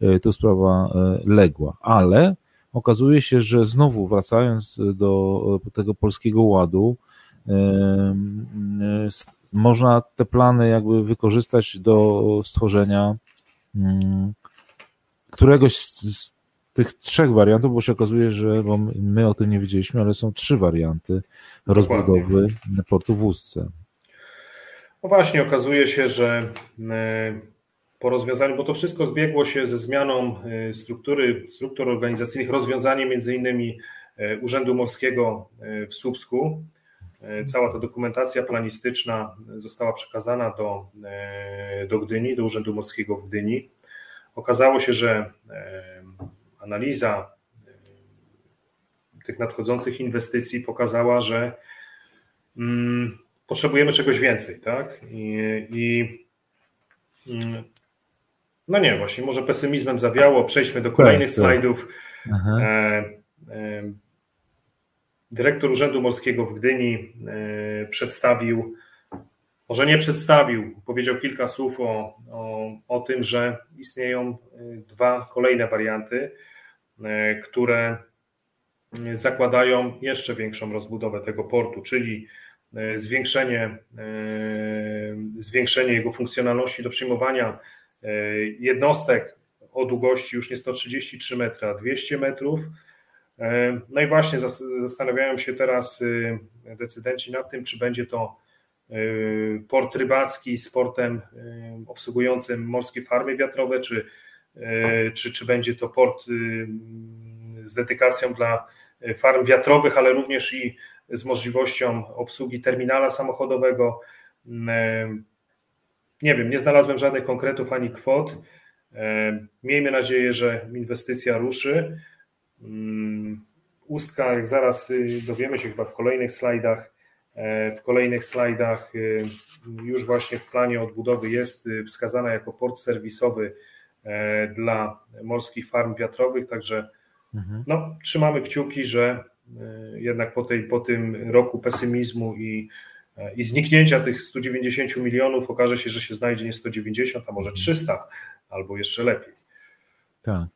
e, tu sprawa e, legła, ale okazuje się, że znowu wracając do tego polskiego ładu, można te plany jakby wykorzystać do stworzenia któregoś z tych trzech wariantów, bo się okazuje, że bo my o tym nie wiedzieliśmy, ale są trzy warianty rozbudowy portu w Ustce. No właśnie, okazuje się, że po rozwiązaniu, bo to wszystko zbiegło się ze zmianą y, struktury, struktur organizacyjnych, rozwiązanie między innymi y, Urzędu Morskiego w Słupsku, E, cała ta dokumentacja planistyczna została przekazana do, e, do Gdyni, do Urzędu Morskiego w Gdyni. Okazało się, że e, analiza tych nadchodzących inwestycji pokazała, że mm, potrzebujemy czegoś więcej, tak? I, i mm, no nie, właśnie, może pesymizmem zawiało. Przejdźmy do kolejnych tak, tak. slajdów. E, e, dyrektor Urzędu Morskiego w Gdyni e, przedstawił, może nie przedstawił, powiedział kilka słów o, o, o tym, że istnieją e, dwa kolejne warianty, e, które zakładają jeszcze większą rozbudowę tego portu, czyli zwiększenie, zwiększenie jego funkcjonalności do przyjmowania jednostek o długości już nie 133 metry, a 200 metrów, no i właśnie zastanawiają się teraz y, decydenci nad tym, czy będzie to y, port rybacki z portem y, obsługującym morskie farmy wiatrowe, czy, czy, czy będzie to port z dedykacją dla farm wiatrowych, ale również i z możliwością obsługi terminala samochodowego. Nie wiem, nie znalazłem żadnych konkretów ani kwot. Miejmy nadzieję, że inwestycja ruszy. Mm, ustka, jak zaraz y, dowiemy się chyba w kolejnych slajdach, e, w kolejnych slajdach y, już właśnie w planie odbudowy jest y, wskazana jako port serwisowy e, dla morskich farm wiatrowych, także mhm. no, trzymamy kciuki, że jednak po, tej, po tym roku pesymizmu i, e, i zniknięcia tych 190 milionów okaże się, że się znajdzie nie 190, a może 300 albo jeszcze lepiej. Tak.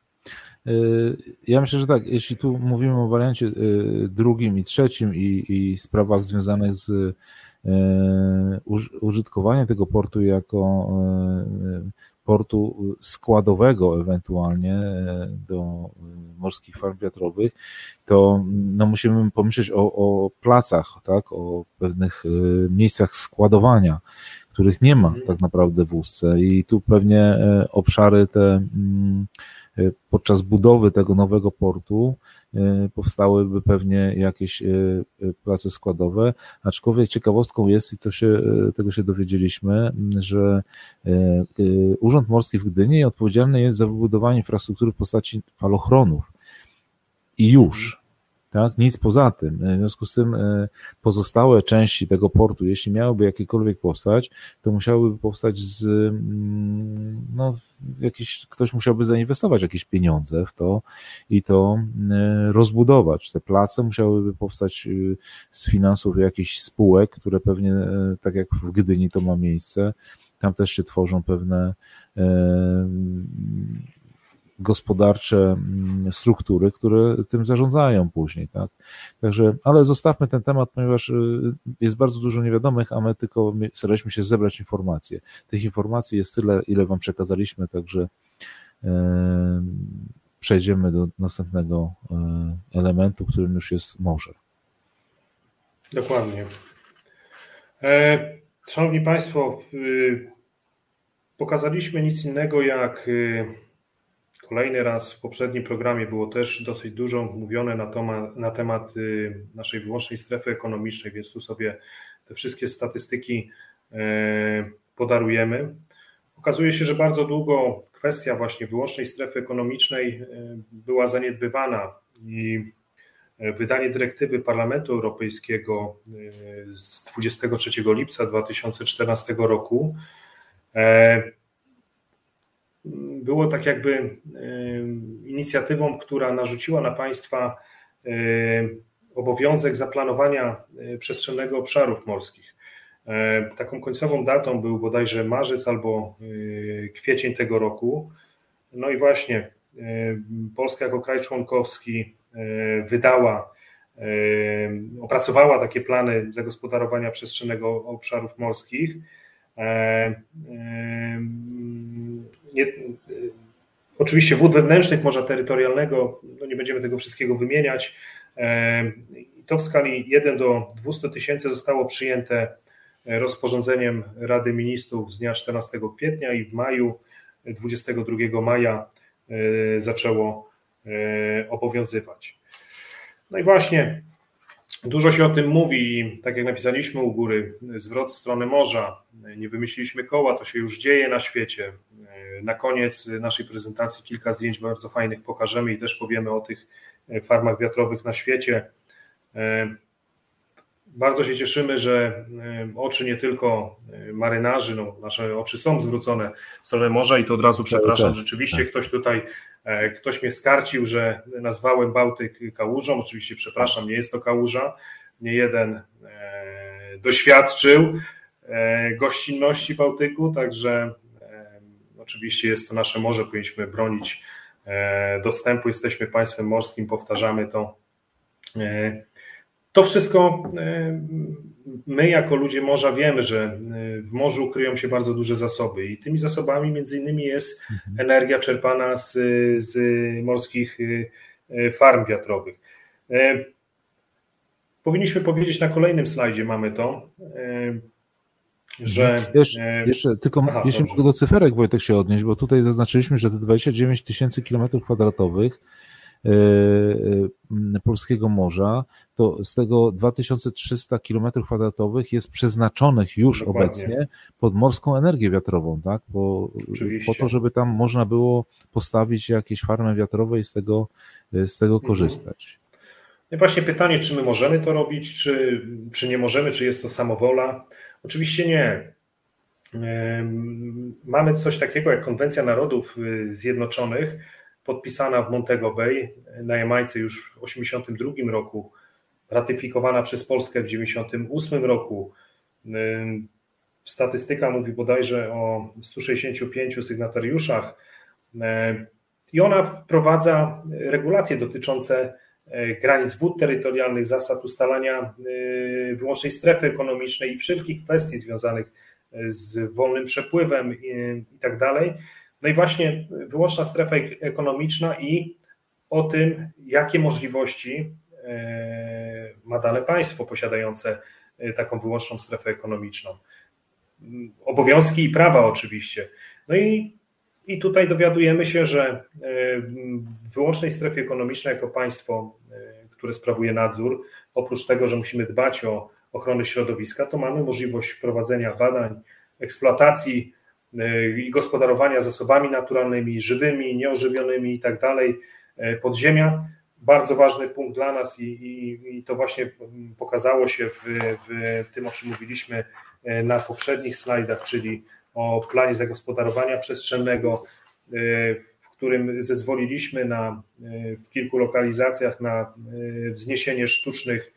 Ja myślę, że tak, jeśli tu mówimy o wariancie y, drugim i trzecim i, i sprawach związanych z y, użytkowaniem tego portu jako y, portu składowego ewentualnie do morskich farm wiatrowych, to no musimy pomyśleć o, o placach, tak, o pewnych miejscach składowania, których nie ma tak naprawdę w Ustce i tu pewnie obszary te mm, podczas budowy tego nowego portu powstałyby pewnie jakieś prace składowe, aczkolwiek ciekawostką jest, i to się, tego się dowiedzieliśmy, że Urząd Morski w Gdyni odpowiedzialny jest za wybudowanie infrastruktury w postaci falochronów. I już tak? Nic poza tym. W związku z tym e, pozostałe części tego portu, jeśli miałyby jakiekolwiek powstać, to musiałyby powstać z, mm, no, jakiś, ktoś musiałby zainwestować jakieś pieniądze w to i to e, rozbudować. Te place musiałyby powstać e, z finansów jakichś spółek, które pewnie, tak jak w Gdyni to ma miejsce, tam też się tworzą pewne gospodarcze mm, struktury, które tym zarządzają później, tak? Także, ale zostawmy ten temat, ponieważ y, jest bardzo dużo niewiadomych, a my tylko staraliśmy się zebrać informacje. Tych informacji jest tyle, ile wam przekazaliśmy, także przejdziemy do następnego e, elementu, którym już jest morze. Dokładnie. E, szanowni Państwo, y, pokazaliśmy nic innego jak y, Kolejny raz w poprzednim programie było też dosyć dużo mówione na, temat, na temat y, naszej wyłącznej strefy ekonomicznej, więc tu sobie te wszystkie statystyki y, podarujemy. Okazuje się, że bardzo długo kwestia właśnie wyłącznej strefy ekonomicznej y, była zaniedbywana i wydanie dyrektywy Parlamentu Europejskiego z 23 lipca 2014 roku było tak jakby inicjatywą, która narzuciła na państwa obowiązek zaplanowania e, przestrzennego obszarów morskich. E, taką końcową datą był bodajże marzec albo e, kwiecień tego roku. No i właśnie Polska jako kraj członkowski wydała, opracowała takie plany zagospodarowania przestrzennego obszarów morskich nie, oczywiście wód wewnętrznych morza terytorialnego, no nie będziemy tego wszystkiego wymieniać. E, to w skali 1 do 200 tysięcy zostało przyjęte rozporządzeniem Rady Ministrów z dnia 14 kwietnia i w maju, 22 maja e, zaczęło e, obowiązywać. No i właśnie Dużo się o tym mówi, tak jak napisaliśmy u góry, zwrot w stronę morza. Nie wymyśliliśmy koła, to się już dzieje na świecie. Na koniec naszej prezentacji kilka zdjęć bardzo fajnych pokażemy i też powiemy o tych farmach wiatrowych na świecie. Bardzo się cieszymy, że oczy nie tylko marynarzy, no nasze oczy są zwrócone w stronę morza i to od razu przepraszam, rzeczywiście tak. ktoś tutaj E, ktoś mnie skarcił, że nazwałem Bałtyk kałużą. Oczywiście przepraszam, nie jest to kałuża. Nie jeden e, doświadczył e, gościnności Bałtyku, także oczywiście jest to nasze morze, powinniśmy bronić dostępu. Jesteśmy państwem morskim, powtarzamy to. To wszystko my jako ludzie morza wiemy, że y, w morzu kryją się bardzo duże zasoby i tymi zasobami między innymi jest mhm. energia czerpana z, z morskich y, farm wiatrowych. E, powinniśmy powiedzieć na kolejnym slajdzie, mamy to, e, że. Jeszcze, e, jeszcze tylko Aha, jeśli mogę do cyferek Wojtek się odnieść, bo tutaj zaznaczyliśmy, że te 29 tysięcy kilometrów kwadratowych E, e, polskiego morza, to z tego 2300 km kwadratowych jest przeznaczonych już Dokładnie. obecnie pod morską energię wiatrową, tak? Bo, po to, żeby tam można było postawić jakieś farmy wiatrowe i z tego, z tego mhm. korzystać. No i właśnie pytanie, czy my możemy to robić, czy, czy nie możemy, czy jest to samowola? Oczywiście nie. Mamy coś takiego jak Konwencja Narodów y, Zjednoczonych, podpisana w Montego Bay na Jamajce już w 1982 roku, ratyfikowana przez Polskę w 1998 roku. Statystyka mówi bodajże o 165 sygnatariuszach i ona wprowadza regulacje dotyczące e, granic wód terytorialnych, zasad ustalania e, wyłącznej strefy ekonomicznej i wszelkich kwestii związanych e, z wolnym przepływem i tak. No i właśnie wyłączna strefa ekonomiczna i o tym, jakie możliwości e, ma dane państwo posiadające e, taką wyłączną strefę ekonomiczną. Obowiązki i prawa oczywiście. No i I tutaj dowiadujemy się, że w wyłącznej strefie ekonomicznej, jako państwo, które sprawuje nadzór, oprócz tego, że musimy dbać o ochronę środowiska, to mamy możliwość prowadzenia badań, eksploatacji i gospodarowania zasobami naturalnymi, żywymi, nieożywionymi i tak dalej, podziemia. Bardzo ważny punkt dla nas i, i, i to właśnie pokazało się w, w, tym, o czym mówiliśmy e, na poprzednich slajdach, czyli o planie zagospodarowania przestrzennego, e, w którym zezwoliliśmy na, e, w kilku lokalizacjach na wzniesienie sztucznych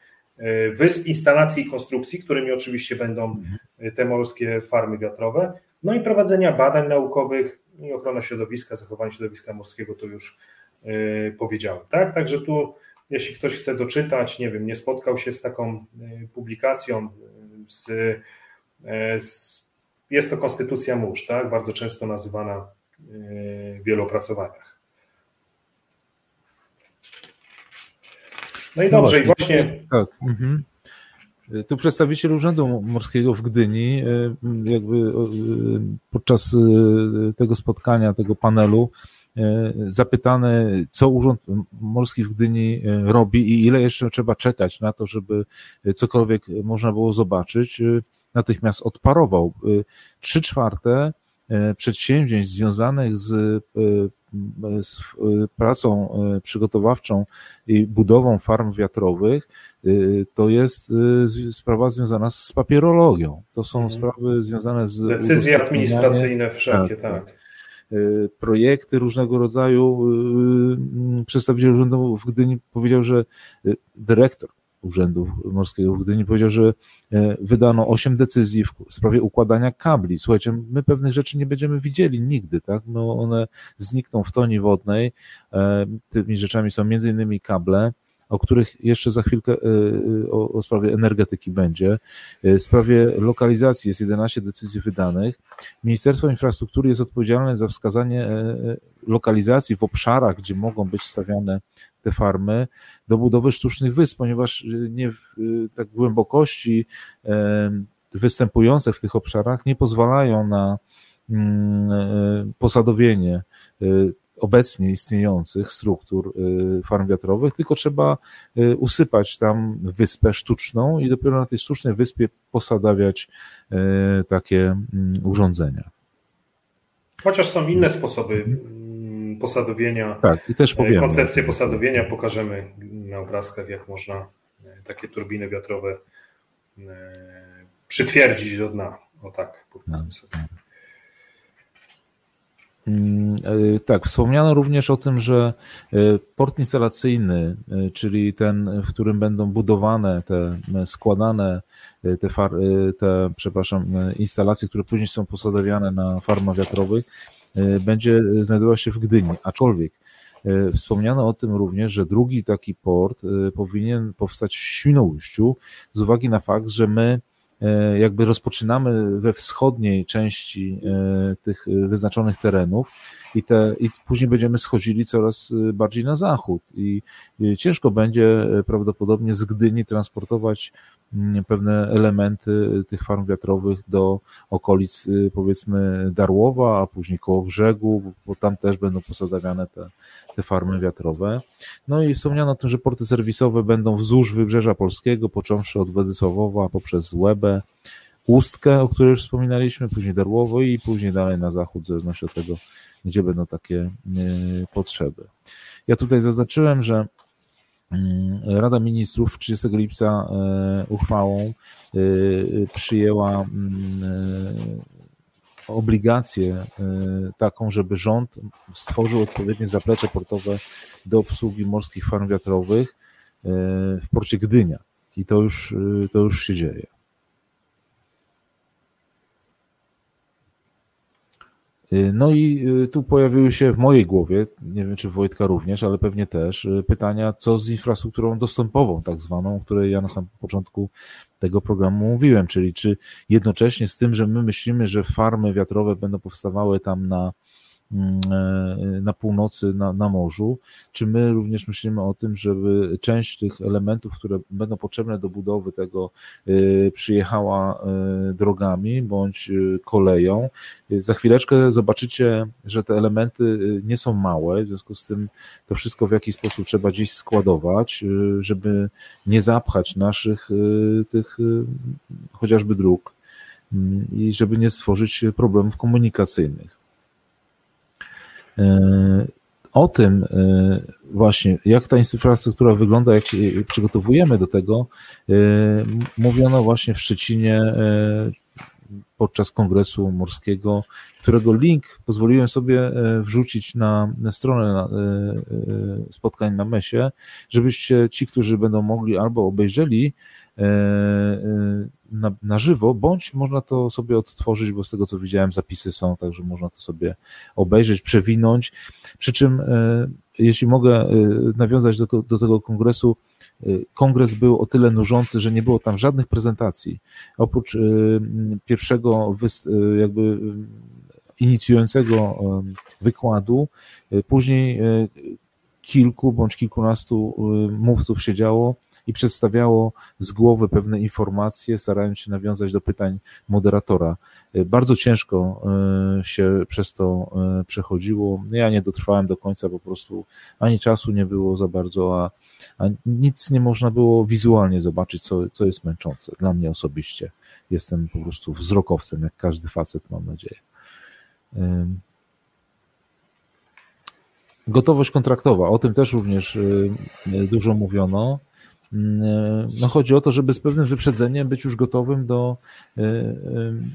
wysp, instalacji i konstrukcji, którymi oczywiście będą te morskie farmy wiatrowe, no i prowadzenia badań naukowych i ochrona środowiska, zachowanie środowiska morskiego to już Y, powiedziałem. Tak? Także tu, jeśli ktoś chce doczytać, nie wiem, nie spotkał się z taką y, publikacją, y, z, z, jest to konstytucja mórz, tak? bardzo często nazywana w wielu opracowaniach. No i no dobrze, właśnie, i właśnie. Tak. Mhm. Tu przedstawiciel Urzędu Morskiego w Gdyni, jakby podczas tego spotkania, tego panelu, E, zapytany, co Urząd Morski w Gdyni e, robi i ile jeszcze trzeba czekać na to, żeby cokolwiek można było zobaczyć, e, natychmiast odparował. Trzy czwarte przedsięwzięć związanych z, z pracą przygotowawczą i budową farm wiatrowych to jest sprawa związana z papierologią. To są mhm. sprawy związane z. Decyzje administracyjne wszelkie, tak. tak. Y, projekty różnego rodzaju. Y, y, przedstawiciel urzędu w Gdyni powiedział, że dyrektor Urzędu Morskiego w Gdyni powiedział, że wydano osiem decyzji w sprawie układania kabli. Słuchajcie, my pewnych rzeczy nie będziemy widzieli nigdy, tak? No one znikną w toni wodnej. Tymi rzeczami są między innymi kable, o których jeszcze za chwilkę e, e, o, o sprawie energetyki będzie. E, w sprawie lokalizacji jest 11 decyzji wydanych. Ministerstwo Infrastruktury jest odpowiedzialne za wskazanie lokalizacji w obszarach, gdzie mogą być stawiane te farmy do budowy sztucznych wysp, ponieważ nie w tak głębokości występujące w tych obszarach nie pozwalają na mm, posadowienie obecnie istniejących struktur y, farm wiatrowych, tylko trzeba y, usypać tam wyspę sztuczną i dopiero na tej sztucznej wyspie posadawiać y, takie mm, urządzenia. Chociaż są inne sposoby mm, posadowienia. Tak, i też powiemy. Koncepcję posadowienia pokażemy na obrazkach, jak można takie turbiny wiatrowe przytwierdzić do dna. O tak, powiedzmy tak, sobie. Tak. Mm, e, tak, wspomniano również o tym, że e, port instalacyjny, e, czyli ten, w którym będą budowane te składane te, far, te przepraszam, instalacje, które później są posadawiane na farmach wiatrowych, będzie znajdował się w Gdyni. Aczkolwiek wspomniano o tym również, że drugi taki port powinien powstać w Świnoujściu z uwagi na fakt, że my jakby rozpoczynamy we wschodniej części e, tych wyznaczonych terenów i, te, i później będziemy schodzili coraz e, bardziej na zachód. I ciężko będzie prawdopodobnie z Gdyni transportować mm, pewne elementy tych farm wiatrowych do okolic powiedzmy Darłowa, a później koło brzegu, bo tam też będą posadawiane te, te farmy wiatrowe. No i wspomniano o tym, że porty serwisowe będą wzdłuż wybrzeża polskiego, począwszy od Władysławowa poprzez Łebę, Ustkę, o której już wspominaliśmy, później Darłowo i później dalej na zachód, w zależności od tego, gdzie będą takie e, potrzeby. Ja tutaj zaznaczyłem, że mm, Rada Ministrów 30 lipca e, uchwałą e, przyjęła mm, obligację e, taką, żeby rząd stworzył odpowiednie zaplecze portowe do obsługi morskich farm wiatrowych e, w porcie Gdynia. I to już, e, to już się dzieje. No i y, tu pojawiły się w mojej głowie, nie wiem czy Wojtka również, ale pewnie też, y, pytania, co z infrastrukturą dostępową, tak zwaną, o której ja na samym początku tego programu mówiłem, czyli czy jednocześnie z tym, że my myślimy, że farmy wiatrowe będą powstawały tam na na północy, na, na morzu, czy my również myślimy o tym, żeby część tych elementów, które będą potrzebne do budowy tego, przyjechała drogami bądź koleją. Za chwileczkę zobaczycie, że te elementy nie są małe, w związku z tym to wszystko w jakiś sposób trzeba gdzieś składować, żeby nie zapchać naszych tych chociażby dróg mm, i żeby nie stworzyć problemów komunikacyjnych. E, o tym e, właśnie, jak ta infrastruktura wygląda, jak się przygotowujemy do tego, e, mówiono właśnie w Szczecinie podczas kongresu morskiego, którego link pozwoliłem sobie wrzucić na, stronę spotkań na MESie, żebyście ci, którzy będą mogli albo obejrzeli na, na żywo, bądź można to sobie odtworzyć, bo z tego co widziałem zapisy są, także można to sobie obejrzeć, przewinąć. Przy czym, e, jeśli mogę e, nawiązać do, do tego kongresu, e, kongres był o tyle nużący, że nie było tam żadnych prezentacji. Oprócz pierwszego jakby inicjującego wykładu, później kilku bądź kilkunastu mówców siedziało i przedstawiało z głowy pewne informacje, starając się nawiązać do pytań moderatora. E, bardzo ciężko e, się przez to e, przechodziło. Ja nie dotrwałem do końca, po prostu ani czasu nie było za bardzo, a, a nic nie można było wizualnie zobaczyć, co, co jest męczące. Dla mnie osobiście jestem po prostu wzrokowcem, jak każdy facet, mam nadzieję. Gotowość kontraktowa, o tym też również dużo mówiono. Mm, e, no chodzi o to, żeby z pewnym wyprzedzeniem być już gotowym do e, e,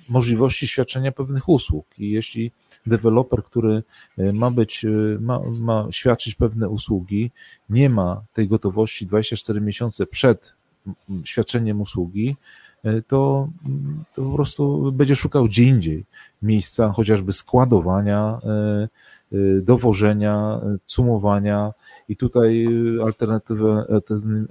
możliwości świadczenia pewnych usług. I jeśli deweloper, który ma być, ma, ma świadczyć pewne usługi, nie ma tej gotowości 24 miesiące przed świadczeniem usługi, to, to po prostu będzie szukał gdzie indziej miejsca chociażby składowania, dowożenia, cumowania, i tutaj alternatywy,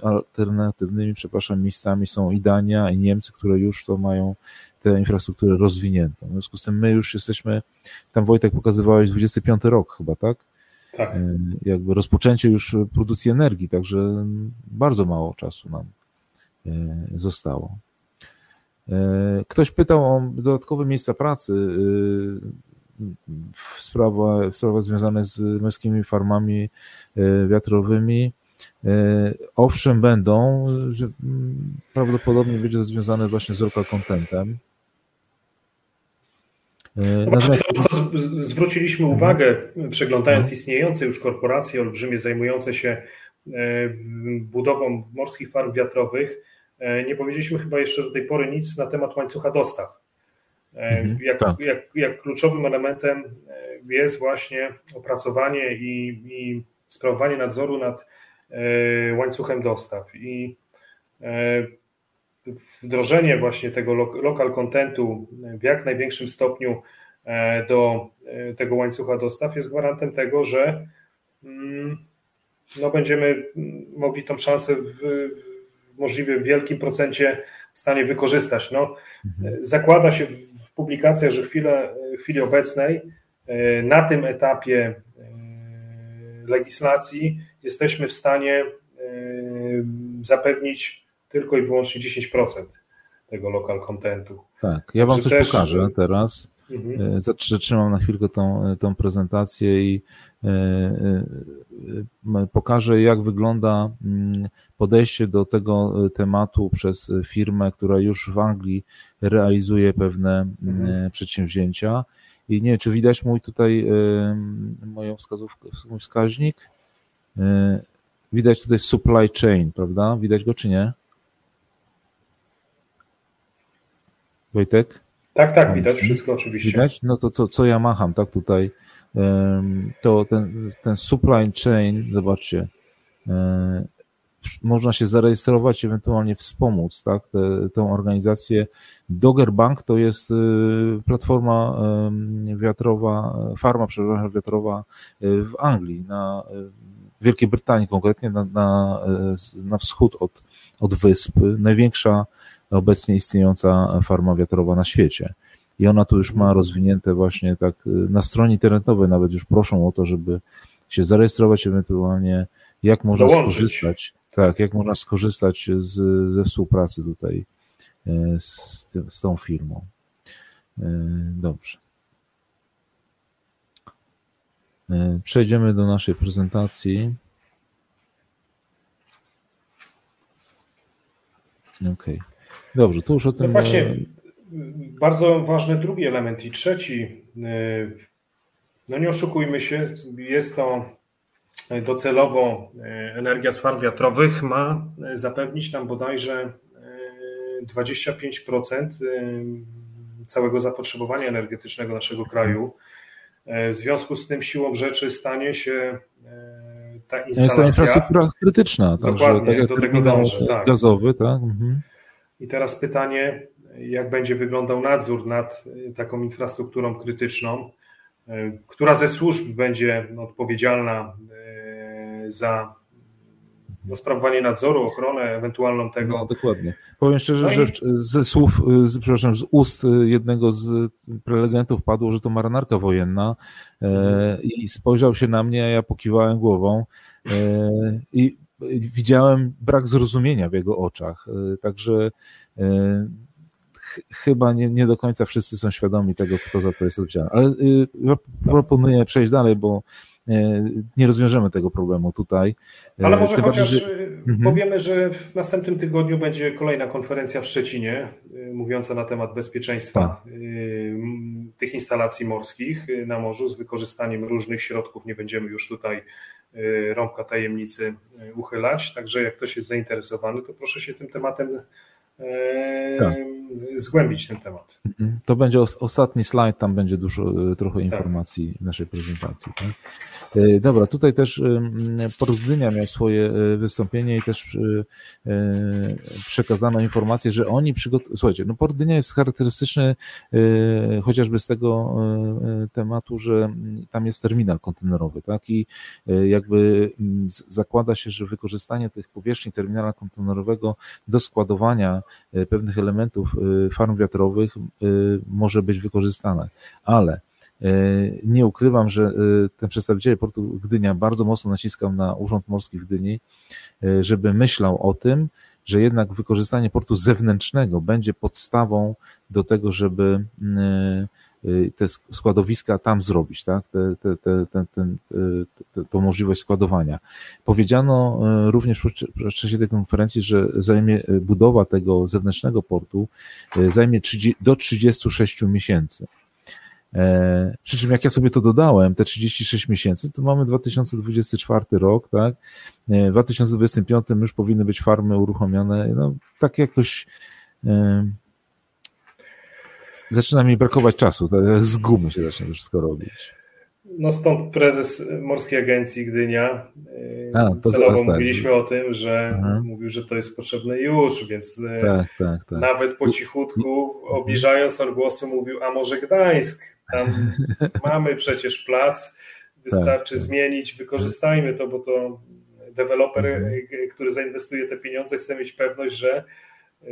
alternatywnymi, przepraszam, miejscami są i Dania, i Niemcy, które już to mają tę infrastrukturę rozwiniętą. W związku z tym my już jesteśmy, tam Wojtek pokazywałeś 25 rok chyba, tak? Tak. Jakby rozpoczęcie już produkcji energii, także bardzo mało czasu nam zostało. Ktoś pytał o dodatkowe miejsca pracy w sprawach, w sprawach związanych z morskimi farmami e, wiatrowymi. E, owszem, będą, mm, prawdopodobnie będzie to związane właśnie z local contentem. E, Natomiast... To, zwróciliśmy mhm. uwagę, przeglądając mhm. istniejące już korporacje olbrzymie zajmujące się budową morskich farm wiatrowych, nie powiedzieliśmy chyba jeszcze do tej pory nic na temat łańcucha dostaw. E, mhm, jak, tak. jak, jak kluczowym elementem e, jest właśnie opracowanie i, i sprawowanie nadzoru nad e, łańcuchem dostaw. I wdrożenie właśnie tego local contentu w jak największym stopniu do tego łańcucha dostaw jest gwarantem tego, że mm, no, będziemy mogli tą szansę w, w możliwie wielkim procencie w stanie wykorzystać. No, mhm. Zakłada się publikacja, że w chwili, w chwili obecnej e, na tym etapie e, legislacji jesteśmy w stanie e, zapewnić tylko i wyłącznie 10% tego local contentu. Tak, ja Wam coś też... pokażę teraz. Mhm. Zatrzymam na chwilkę tą, tą prezentację i pokażę, jak wygląda mm, podejście do tego tematu przez firmę, która już w Anglii realizuje pewne mm, mhm. przedsięwzięcia. I nie wiem, czy widać mój tutaj moją wskazówkę, mój wskaźnik. Widać tutaj supply chain, prawda? Widać go czy nie? Wojtek? Tak, tak, widać wszystko oczywiście. Widać? No to co, co ja macham, tak tutaj to ten, ten supply chain, zobaczcie, można się zarejestrować, ewentualnie wspomóc tak, tę, tę organizację. Dogger Bank to jest y, platforma wiatrowa, farma przepraszam, wiatrowa y, w Anglii, na w Wielkiej Brytanii konkretnie, na, na, na wschód od, od wysp. Największa obecnie istniejąca farma wiatrowa na świecie. i ona tu już ma rozwinięte właśnie tak na stronie internetowej nawet już proszą o to, żeby się zarejestrować ewentualnie, jak można Dołączyć. skorzystać, tak, jak można skorzystać z, ze współpracy tutaj z, z tą firmą. Dobrze. Przejdziemy do naszej prezentacji. Okej. Okay. Dobrze, to już o tym. No właśnie, e, bardzo ważny drugi element i trzeci. E, no nie oszukujmy się, jest to docelowo e, energia z farm wiatrowych ma zapewnić nam bodajże 25% całego zapotrzebowania energetycznego naszego kraju. W związku z tym siłą rzeczy stanie się ta instalacja. Jest to infrastruktura krytyczna. Dokładnie, tak, do tego dążę. Tak. Gazowy, tak. Mhm. I teraz pytanie, jak będzie wyglądał nadzór nad y, taką infrastrukturą krytyczną, y, która ze służb będzie odpowiedzialna y, za no, sprawowanie nadzoru, ochronę ewentualną tego. No, dokładnie. Powiem szczerze, no i... że ze słów, z, przepraszam, z ust jednego z prelegentów padło, że to marynarka wojenna e, i spojrzał się na mnie, a ja pokiwałem głową e, i widziałem brak zrozumienia w jego oczach. E, także e, chyba nie, nie do końca wszyscy są świadomi tego, kto za to jest odpowiedzialny. Ale e, proponuję przejść dalej, bo nie rozwiążemy tego problemu tutaj. Ale może Tym chociaż że... Mhm. powiemy, że w następnym tygodniu będzie kolejna konferencja w Szczecinie mówiąca na temat bezpieczeństwa tak. tych instalacji morskich na morzu z wykorzystaniem różnych środków. Nie będziemy już tutaj rąbka tajemnicy y, uchylać. Także jak ktoś jest zainteresowany, to proszę się tym tematem tak. zgłębić ten temat. Mhm. To będzie ostatni slajd, tam będzie dużo, y, trochę tak. informacji w naszej prezentacji. Tak? Dobra, tutaj też Port Gdynia miał swoje wystąpienie i też przekazano informację, że oni przygotowują, słuchajcie, no Port Gdynia jest charakterystyczny chociażby z tego tematu, że tam jest terminal kontenerowy, tak, i jakby zakłada się, że wykorzystanie tych powierzchni terminala kontenerowego do składowania E, pewnych elementów e, farm wiatrowych e, może być wykorzystane, ale nie ukrywam, że ten przedstawiciel portu Gdynia bardzo mocno naciskał na Urząd Morski w Gdyni, żeby myślał o tym, że jednak wykorzystanie portu zewnętrznego będzie podstawą do tego, żeby Y, te składowiska tam zrobić, tak? Te, te, te, te, te, tą możliwość składowania. Powiedziano y, również w czasie tej konferencji, że zajmie y, budowa tego zewnętrznego portu zajmie 30, do 36 miesięcy. E, przy czym jak ja sobie to dodałem, te 36 miesięcy, to mamy 2024 rok, tak? E, w 2025 już powinny być farmy uruchomione, no tak jakoś zaczyna mi brakować czasu, z gumy się zaczyna to wszystko robić. No stąd prezes Morskiej Agencji Gdynia A, to celowo mówiliśmy o tym, że Aha. mówił, że to jest potrzebne już, więc e, tak, tak, tak. nawet po cichutku, obniżając on głosu, mówił, a może Gdańsk, tam mamy przecież plac, wystarczy tak, tak. zmienić, wykorzystajmy to, bo to deweloper, mhm. E, który zainwestuje te pieniądze, chce mieć pewność, że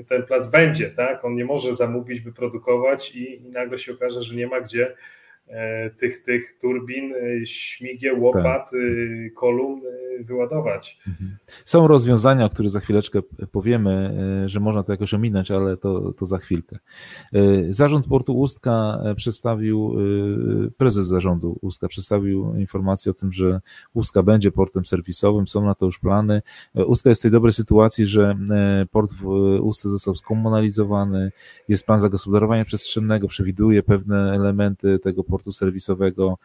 ten plac będzie, tak? On nie może zamówić, wyprodukować i, i nagle się okaże, że nie ma gdzie tych, tych turbin, e, śmigieł, łopat, tak. E, kolumn wyładować. Mhm. Są rozwiązania, o których za chwileczkę powiemy, że można to jakoś ominąć, ale to, to za chwilkę. Zarząd Portu Ustka przedstawił, prezes zarządu Ustka przedstawił informację o tym, że Ustka będzie portem serwisowym, są na to już plany. Ustka jest w tej dobrej sytuacji, że port w Ustce został skomunalizowany, jest plan zagospodarowania przestrzennego, przewiduje pewne elementy tego portu serwisowego,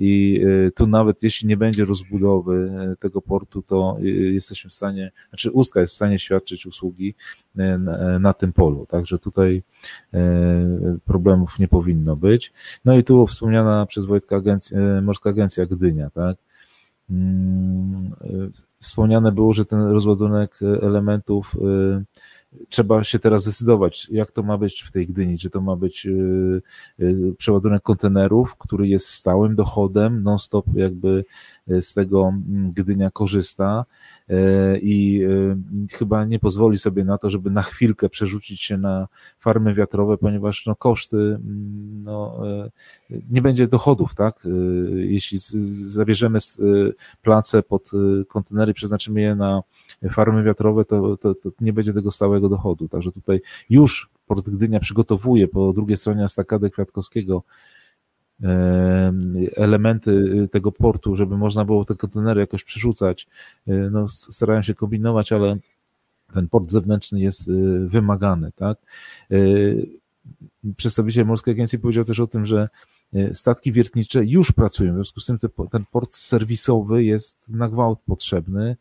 i y, tu nawet jeśli nie będzie rozbudowy y, tego portu, to y, jesteśmy w stanie, znaczy Ustka jest w stanie świadczyć usługi na, na tym polu, także tutaj problemów nie powinno być. No i tu wspomniana przez Wojtka agencja, Morska Agencja Gdynia, tak? Mm, wspomniane było, że ten rozładunek elementów trzeba się teraz zdecydować, jak to ma być w tej Gdyni, czy to ma być y, y, przeładunek kontenerów, który jest stałym dochodem, non-stop jakby z tego Gdynia korzysta i chyba nie pozwoli sobie na to, żeby na chwilkę przerzucić się na farmy wiatrowe, ponieważ no, koszty, no, nie będzie dochodów, tak? Jeśli zabierzemy place pod kontenery, przeznaczymy je na farmy wiatrowe, to, to, to nie będzie tego stałego dochodu. Także tutaj już Port Gdynia przygotowuje po drugiej stronie Estakady Kwiatkowskiego elementy tego portu, żeby można było te kontenery jakoś przerzucać. E, no, starają się kombinować, ale ten port zewnętrzny jest e, wymagany, tak? E, przedstawiciel Morskiej Agencji powiedział też o tym, że statki wiertnicze już pracują, w związku z tym ten port serwisowy jest na gwałt potrzebny.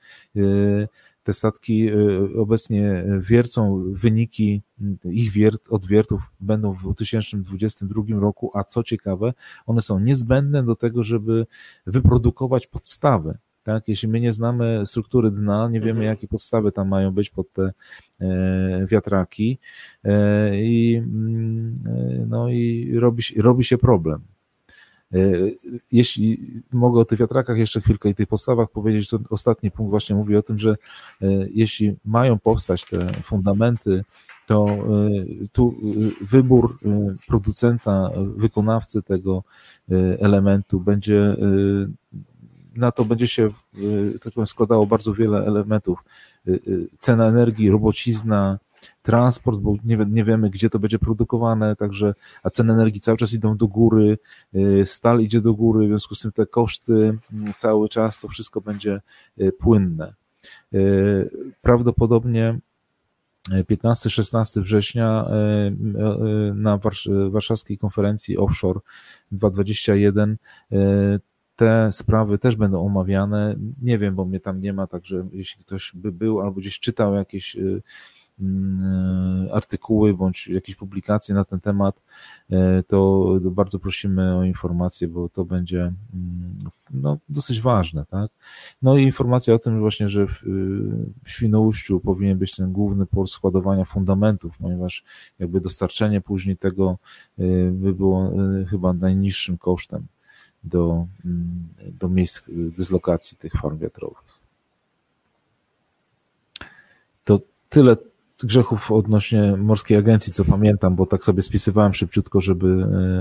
Te statki y, obecnie wiercą wyniki ich wiert, odwiertów będą w 2022 roku, a co ciekawe, one są niezbędne do tego, żeby wyprodukować podstawy. Tak? Jeśli my nie znamy struktury dna, nie wiemy, mhm. jakie podstawy tam mają być pod te e, wiatraki e, i, mm, e, no i robi, robi się problem. E, jeśli mogę o tych wiatrakach jeszcze chwilkę i tych podstawach powiedzieć, to ostatni punkt właśnie mówi o tym, że e, jeśli mają powstać te fundamenty, to e, tu wybór producenta, wykonawcy tego elementu będzie na to będzie się tak powiem, składało bardzo wiele elementów. Cena energii, robocizna, transport, bo nie, nie wiemy, gdzie to będzie produkowane, także, a ceny energii cały czas idą do góry, y, stal idzie do góry, w związku z tym te koszty mm, cały czas, to wszystko będzie y, płynne. Y, prawdopodobnie 15-16 września na warszawskiej konferencji Offshore 2021 te sprawy też będą omawiane. Nie wiem, bo mnie tam nie ma, także jeśli ktoś by był albo gdzieś czytał jakieś artykuły bądź jakieś publikacje na ten temat, e, to bardzo prosimy o informacje, bo to będzie mm, no, dosyć ważne. Tak? No i informacja o tym właśnie, że w, w Świnoujściu powinien być ten główny port składowania fundamentów, ponieważ jakby dostarczenie później tego e, by było e, chyba najniższym kosztem do, mm, do miejsc dyslokacji tych farm wiatrowych. To tyle grzechów odnośnie Morskiej Agencji, co pamiętam, bo tak sobie spisywałem szybciutko, żeby,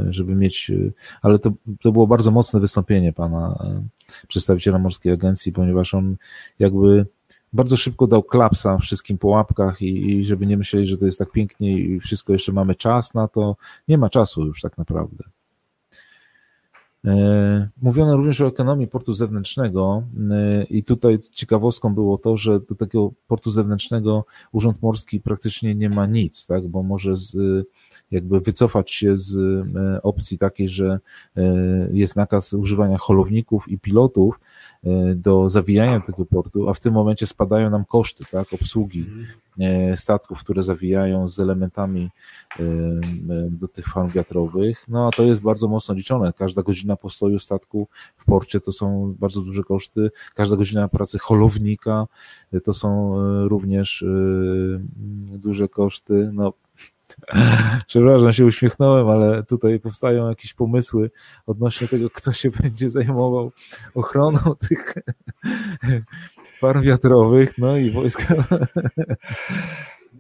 e, żeby mieć, e, ale to, to było bardzo mocne wystąpienie pana e, przedstawiciela Morskiej Agencji, ponieważ on jakby bardzo szybko dał klapsa wszystkim po łapkach i, i żeby nie myśleli, że to jest tak pięknie i wszystko jeszcze mamy czas na to. Nie ma czasu już tak naprawdę. E, mówiono również o ekonomii portu zewnętrznego e, i tutaj ciekawostką było to, że do tego portu zewnętrznego Urząd Morski praktycznie nie ma nic, tak, bo może z, jakby wycofać się z e, opcji takiej, że jest nakaz używania holowników i pilotów, E, do zawijania tego portu, a w tym momencie spadają nam koszty tak, obsługi e, statków, które zawijają z elementami e, do tych farm wiatrowych. No a to jest bardzo mocno liczone. Każda godzina postoju statku w porcie to są bardzo duże koszty. Każda godzina pracy holownika to są również duże koszty. No, Przepraszam, się uśmiechnąłem, ale tutaj powstają jakieś pomysły odnośnie tego, kto się będzie zajmował ochroną tych farm wiatrowych, no i wojska.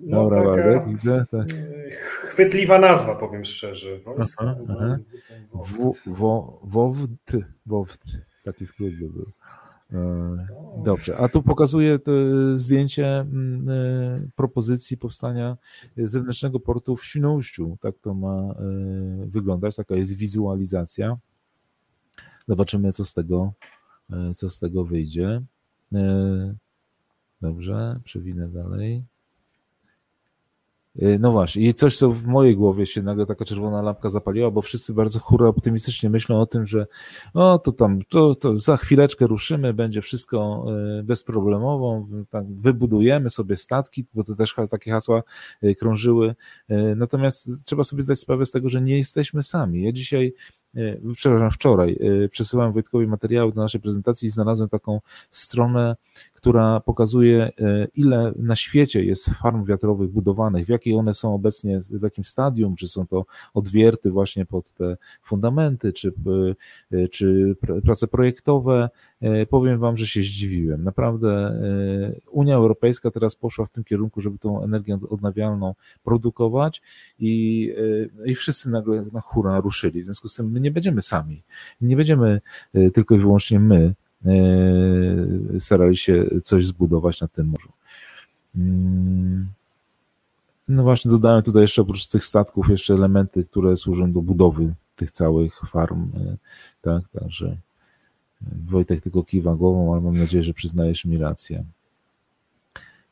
No, Dobra, Waldek, widzę. Tak. Chwytliwa nazwa, powiem szczerze. Wojska. Aha, aha. taki skrót by był. E, dobrze, a tu pokazuję zdjęcie mm, e, propozycji powstania zewnętrznego portu w Świnoujściu. Tak to ma e, wyglądać, taka jest wizualizacja. Zobaczymy, co z tego, co z tego wyjdzie. Dobrze, przewinę dalej. Y, no właśnie, i coś, co w mojej głowie się nagle taka czerwona lampka zapaliła, bo wszyscy bardzo hura optymistycznie myślą o tym, że o, to tam, to, to za chwileczkę ruszymy, będzie wszystko y, bezproblemowo, tak, wybudujemy sobie statki, bo to też takie hasła y, krążyły. Natomiast trzeba sobie zdać sprawę z tego, że nie jesteśmy sami. Ja dzisiaj przepraszam, wczoraj przesyłałem Wojtkowi materiały do naszej prezentacji i znalazłem taką stronę, która pokazuje, e, ile na świecie jest farm wiatrowych budowanych, w jakiej one są obecnie, w jakim stadium, czy są to odwierty właśnie pod te fundamenty, czy, e, czy prace projektowe. Powiem Wam, że się zdziwiłem. Naprawdę Unia Europejska teraz poszła w tym kierunku, żeby tą energię odnawialną produkować i, i wszyscy nagle na hura ruszyli. W związku z tym my nie będziemy sami. Nie będziemy tylko i wyłącznie my E, starali się coś zbudować na tym morzu. Mm. No właśnie dodałem tutaj jeszcze oprócz tych statków jeszcze elementy, które służą do budowy tych całych farm. E, tak, także Wojtek tylko kiwa głową, ale mam nadzieję, że przyznajesz mi rację.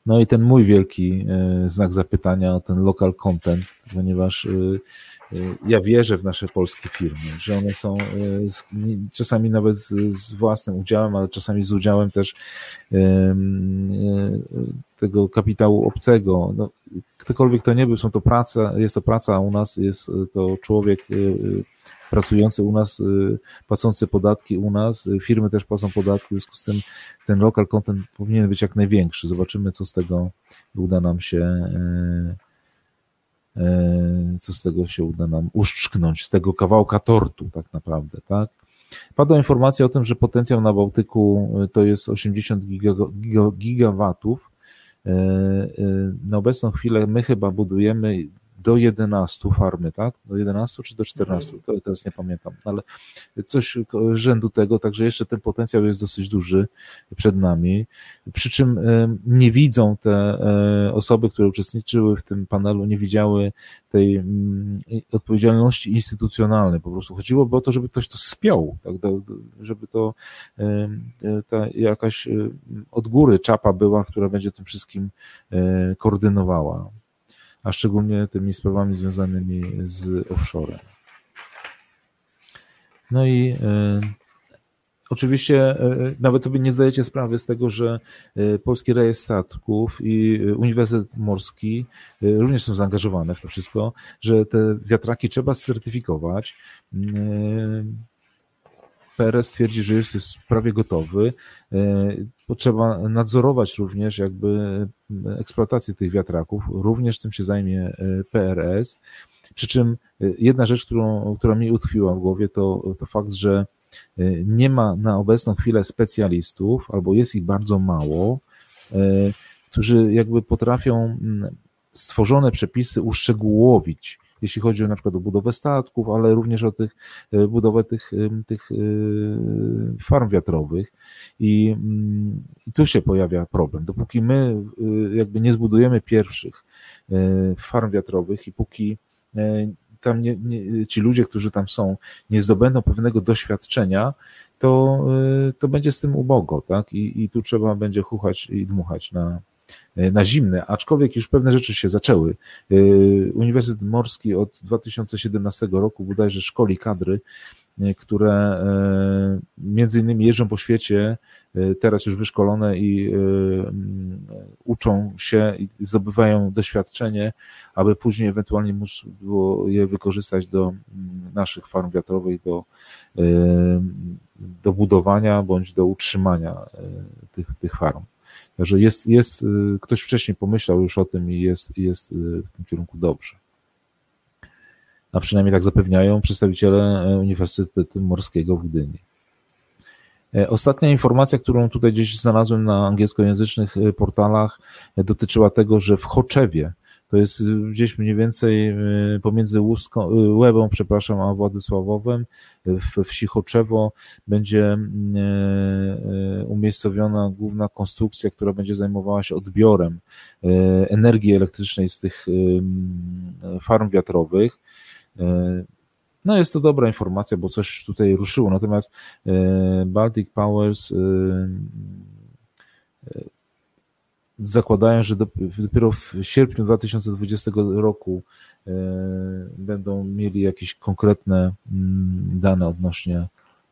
No i ten mój wielki znak zapytania, ten local content, ponieważ ja wierzę w nasze polskie firmy, że one są y, czasami nawet z własnym udziałem, ale czasami z udziałem też y, tego kapitału obcego. No, ktokolwiek to nie był, są to praca, jest to praca u nas, jest to człowiek pracujący u nas, płacący podatki u nas, firmy też płacą podatki, w związku z tym ten local content powinien być jak największy. Zobaczymy, co z tego uda nam się co z tego się uda nam uszczknąć, z tego kawałka tortu tak naprawdę, tak? Padła informacja o tym, że potencjał na Bałtyku e, to jest 80 gigawatów. E, na obecną chwilę my chyba budujemy do 11 farmy, tak? Do 11 czy do 14? To teraz nie pamiętam, ale coś rzędu tego, także jeszcze ten potencjał jest dosyć duży przed nami. Przy czym nie widzą te e, osoby, które uczestniczyły w tym panelu, nie widziały tej mm, odpowiedzialności instytucjonalnej. Po prostu chodziłoby o to, żeby ktoś to spiął, tak? żeby to e, ta jakaś e, od góry czapa była, która będzie tym wszystkim koordynowała a szczególnie tymi sprawami związanymi z offshore. No i e, Oczywiście e, nawet sobie nie zdajecie sprawy z tego, że e, Polski Rejestr Statków i Uniwersytet Morski również są zaangażowane w to wszystko, że te wiatraki trzeba certyfikować. PRS twierdzi, że jest, jest prawie gotowy. Potrzeba nadzorować również jakby eksploatację tych wiatraków, również tym się zajmie e, PRS. Przy czym e, jedna rzecz, którą, która mi utkwiła w głowie, to, to fakt, że e, nie ma na obecną chwilę specjalistów, albo jest ich bardzo mało, którzy jakby potrafią stworzone przepisy uszczegółowić jeśli chodzi o na przykład o budowę statków, ale również o tych, e, budowę tych, e, tych e, farm wiatrowych. I, mm, I tu się pojawia problem. Dopóki my jakby nie zbudujemy pierwszych farm wiatrowych i póki tam nie, nie, ci ludzie, którzy tam są, nie zdobędą pewnego doświadczenia, to, to będzie z tym ubogo, tak? I, I tu trzeba będzie chuchać i dmuchać na, na zimne, aczkolwiek już pewne rzeczy się zaczęły. E, Uniwersytet Morski od 2017 roku bodajże szkoli kadry, e, które między innymi jeżdżą po świecie, teraz już wyszkolone i uczą się i zdobywają doświadczenie, aby później ewentualnie móc było je wykorzystać do naszych farm wiatrowych, do, do budowania bądź do utrzymania tych, tych farm. Także jest, jest, y, ktoś wcześniej pomyślał już o tym i jest, jest y, w tym kierunku dobrze. A przynajmniej tak zapewniają przedstawiciele e, Uniwersytetu Morskiego w Gdyni. E, ostatnia informacja, którą tutaj gdzieś znalazłem na angielskojęzycznych e, portalach, dotyczyła tego, że w Choczewie to jest y, gdzieś mniej więcej y, pomiędzy Łuską, y, Łebą, przepraszam, a Władysławowem w wsi Choczewo będzie umiejscowiona główna konstrukcja, która będzie zajmowała się odbiorem energii elektrycznej z tych farm wiatrowych. No jest to dobra informacja, bo coś tutaj ruszyło. Natomiast Baltic Powers zakładają, że dopiero w sierpniu 2020 roku e, będą mieli jakieś konkretne mm, dane odnośnie,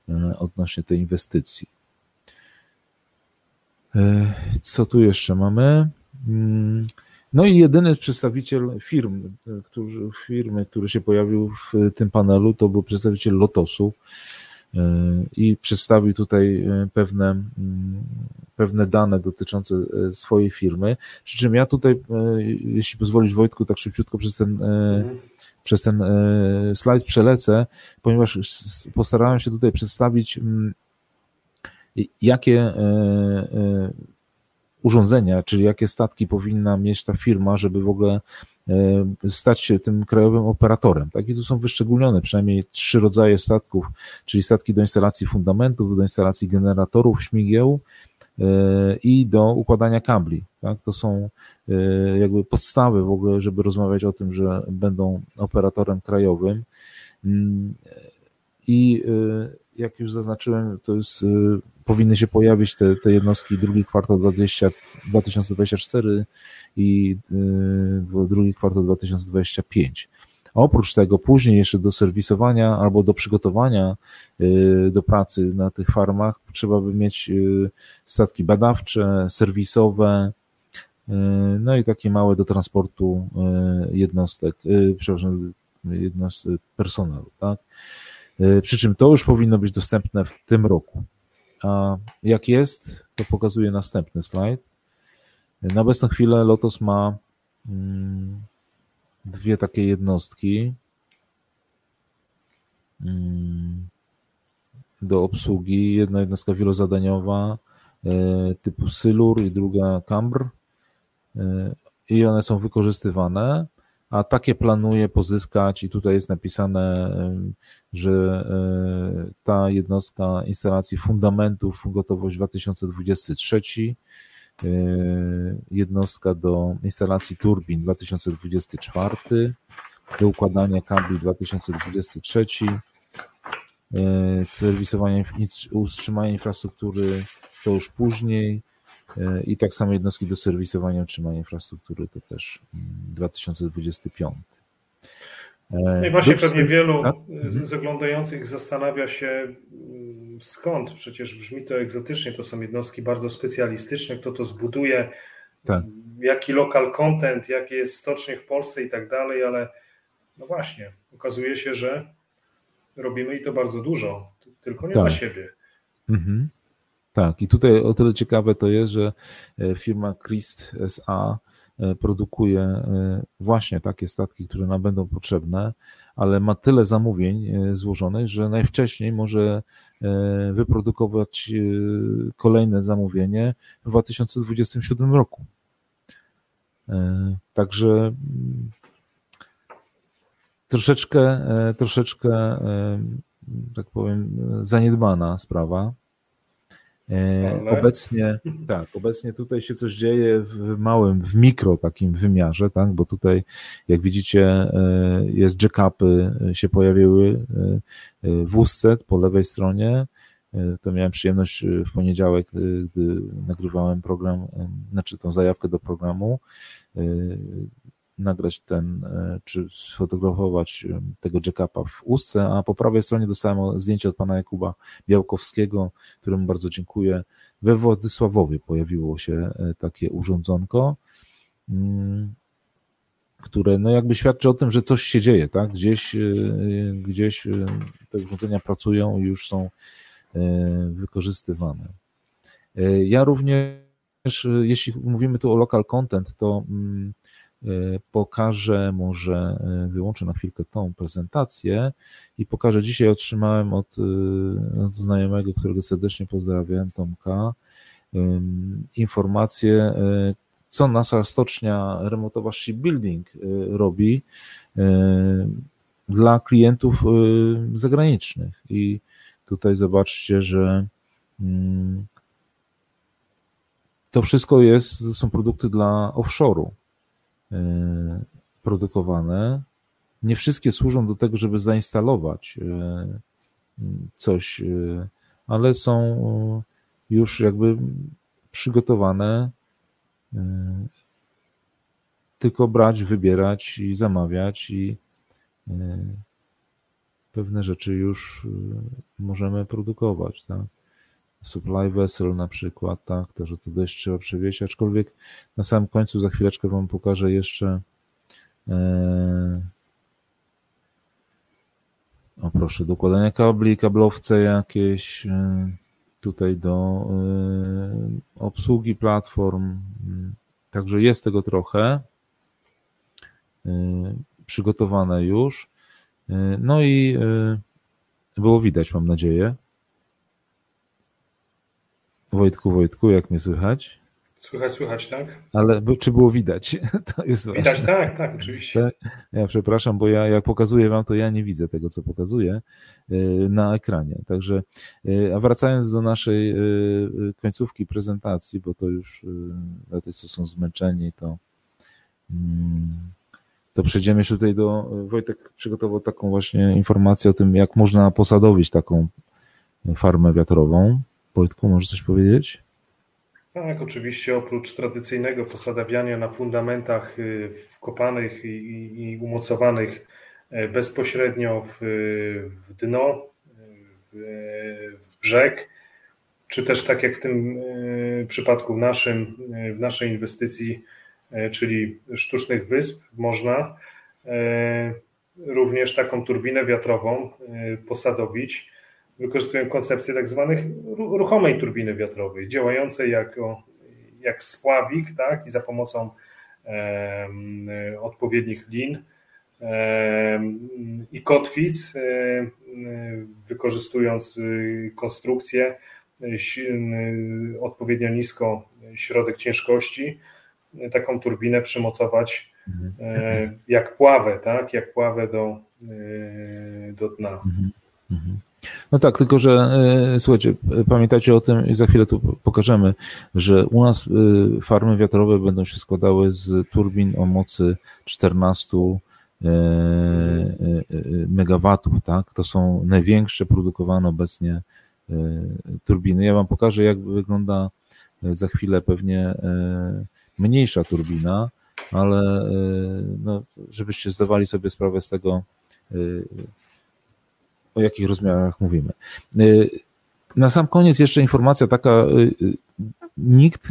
e, odnośnie tej inwestycji. E, co tu jeszcze mamy? Mm, no i jedyny przedstawiciel firm, którzy, firmy, który się pojawił w tym panelu, to był przedstawiciel Lotosu, i przedstawił tutaj pewne, mm, pewne dane dotyczące swojej firmy. Przy czym ja tutaj, jeśli pozwolisz Wojtku, tak szybciutko przez ten, mhm. przez ten slajd przelecę, ponieważ postarałem się tutaj przedstawić, mm, jakie urządzenia, czyli jakie statki powinna mieć ta firma, żeby w ogóle e, stać się tym krajowym operatorem. Tak? I tu są wyszczególnione przynajmniej trzy rodzaje statków, czyli statki do instalacji fundamentów, do instalacji generatorów śmigieł e, i do układania kabli. Tak? To są e, jakby podstawy w ogóle, żeby rozmawiać o tym, że będą operatorem krajowym. Mm, I jak już zaznaczyłem, to jest powinny się pojawić te, te jednostki drugi kwartał 20, 2024 i y, drugi kwartał 2025. Oprócz tego później jeszcze do serwisowania albo do przygotowania y, do pracy na tych farmach trzeba by mieć y, statki badawcze, serwisowe, no i takie małe do transportu jednostek, przepraszam, jednostek personelu, tak? Przy czym to już powinno być dostępne w tym roku. A jak jest, to pokazuję następny slajd. Na obecną chwilę Lotus ma mm, dwie takie jednostki mm, do obsługi. Jedna jednostka wielozadaniowa e, typu Sylur i druga Cambr e, i one są wykorzystywane a takie planuje pozyskać i tutaj jest napisane, że e, ta jednostka instalacji fundamentów gotowość 2023, e, jednostka do instalacji turbin 2024, do układania kabli 2023, e, serwisowanie, utrzymanie infrastruktury to już później, i tak samo jednostki do serwisowania utrzymania infrastruktury to też 2025. Mm, e, no i właśnie pewnie wielu z oglądających zastanawia się mm, skąd, przecież brzmi to egzotycznie, to są jednostki bardzo specjalistyczne, kto to zbuduje, tak. jaki lokal content, jakie jest stocznie w Polsce i tak dalej, ale no właśnie, okazuje się, że robimy i to bardzo dużo, tylko nie tak. dla siebie. Mhm. Tak, i tutaj o tyle ciekawe to jest, że e, firma Christ SA e, produkuje e, właśnie takie statki, które nam będą potrzebne, ale ma tyle zamówień złożonych, że najwcześniej może wyprodukować kolejne zamówienie w 2027 roku. Także mm, troszeczkę, troszeczkę, tak powiem, zaniedbana sprawa. E, Ale... Obecnie, tak, obecnie tutaj się coś dzieje w małym, w mikro takim wymiarze, tak, bo tutaj, jak widzicie, e, jest jackupy się pojawiły e, w wózce po lewej stronie. To miałem przyjemność w poniedziałek, gdy nagrywałem program, znaczy tą zajawkę do programu, nagrać ten, e, czy sfotografować e, tego jackupa w Ustce, a po prawej stronie dostałem zdjęcie od pana Jakuba Białkowskiego, któremu bardzo dziękuję. We Władysławowie pojawiło się e, takie urządzonko, mm, które no jakby świadczy o tym, że coś się dzieje, tak? Gdzieś, gdzieś te urządzenia pracują i już są wykorzystywane. Ja również, jeśli mówimy tu o local content, to mm, pokażę, może e, wyłączę na chwilkę tą prezentację i pokażę, dzisiaj otrzymałem od, e, od znajomego, którego serdecznie pozdrawiam, Tomka, informację, co nasza stocznia remontowa Shipbuilding robi dla klientów zagranicznych. I tutaj zobaczcie, że mm, to wszystko jest, są produkty dla offshore'u. E, produkowane. Nie wszystkie służą do tego, żeby zainstalować e, coś, e, ale są już jakby przygotowane. Tylko brać, wybierać i zamawiać i pewne rzeczy już możemy produkować, tak? Supply vessel na przykład, tak, to, że to dość trzeba przewieźć, aczkolwiek na samym końcu za chwileczkę Wam pokażę jeszcze e, O proszę, dokładania kabli, kablowce jakieś tutaj do obsługi platform. Także jest tego trochę przygotowane już. No i było widać, mam nadzieję. Wojtku, Wojtku, jak mnie słychać? Słychać, słychać, tak? Ale czy było widać? To jest widać, ważne. tak, tak, oczywiście. Ja przepraszam, bo ja jak pokazuję wam, to ja nie widzę tego, co pokazuję y, na ekranie. Także, y, a wracając do naszej y, końcówki prezentacji, bo to już dla tych, co są zmęczeni, to mm, to przejdziemy jeszcze tutaj do. Wojtek przygotował taką właśnie informację o tym, jak można posadowić taką farmę wiatrową. Wojtku, możesz coś powiedzieć? Tak, oczywiście oprócz tradycyjnego posadawiania na fundamentach y, wkopanych i, i umocowanych e, bezpośrednio w, w dno, w, w, brzeg, czy też tak jak w tym e, przypadku w, naszym, w naszej inwestycji, e, czyli sztucznych wysp, można również taką turbinę wiatrową posadowić wykorzystują koncepcję tak zwanych ruchomej turbiny wiatrowej, działającej jako, jak spławik, tak, i za pomocą e, odpowiednich lin e, i kotwic, e, wykorzystując konstrukcję odpowiednio nisko środek ciężkości, taką turbinę przymocować mhm. jak pławę, tak, jak pławę do, do dna. Mhm. No tak, tylko że e, słuchajcie, pamiętajcie o tym i za chwilę tu pokażemy, że u nas e, farmy wiatrowe będą się składały z turbin o mocy 14 e, megawatów, tak? To są największe produkowane obecnie turbiny. Ja wam pokażę, jak wygląda za chwilę pewnie mniejsza turbina, ale no, żebyście zdawali sobie sprawę z tego, o jakich rozmiarach mówimy. Y, na sam koniec jeszcze informacja taka, y, y, nikt,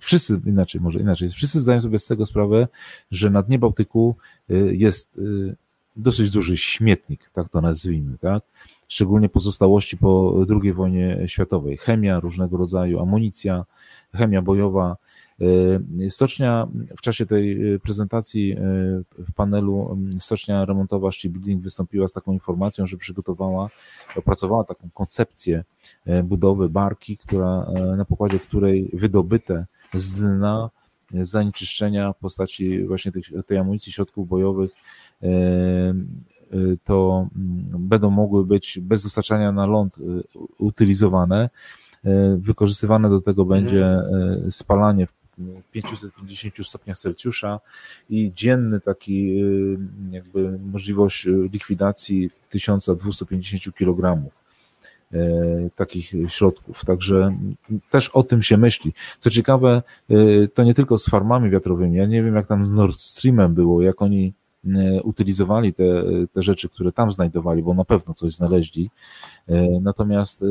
wszyscy inaczej, może inaczej, wszyscy zdają sobie z tego sprawę, że na dnie Bałtyku jest dosyć duży śmietnik, tak to nazwijmy, tak? Szczególnie pozostałości po II wojnie światowej. Chemia różnego rodzaju, amunicja, chemia bojowa, stocznia w czasie tej e, prezentacji e, w panelu stocznia remontowa Building wystąpiła z taką informacją, że przygotowała, opracowała taką koncepcję budowy barki, która, na pokładzie której wydobyte z dna zanieczyszczenia w postaci właśnie tych, tej amunicji środków bojowych to będą mogły być bez dostarczania na ląd utylizowane. Wykorzystywane do tego będzie spalanie w 550 stopniach Celsjusza i dzienny taki y, jakby możliwość likwidacji 1250 kg y, takich środków. Także też o tym się myśli. Co ciekawe, y, to nie tylko z farmami wiatrowymi. Ja nie wiem, jak tam z Nord Streamem było, jak oni utylizowali te, te rzeczy, które tam znajdowali, bo na pewno coś znaleźli. Natomiast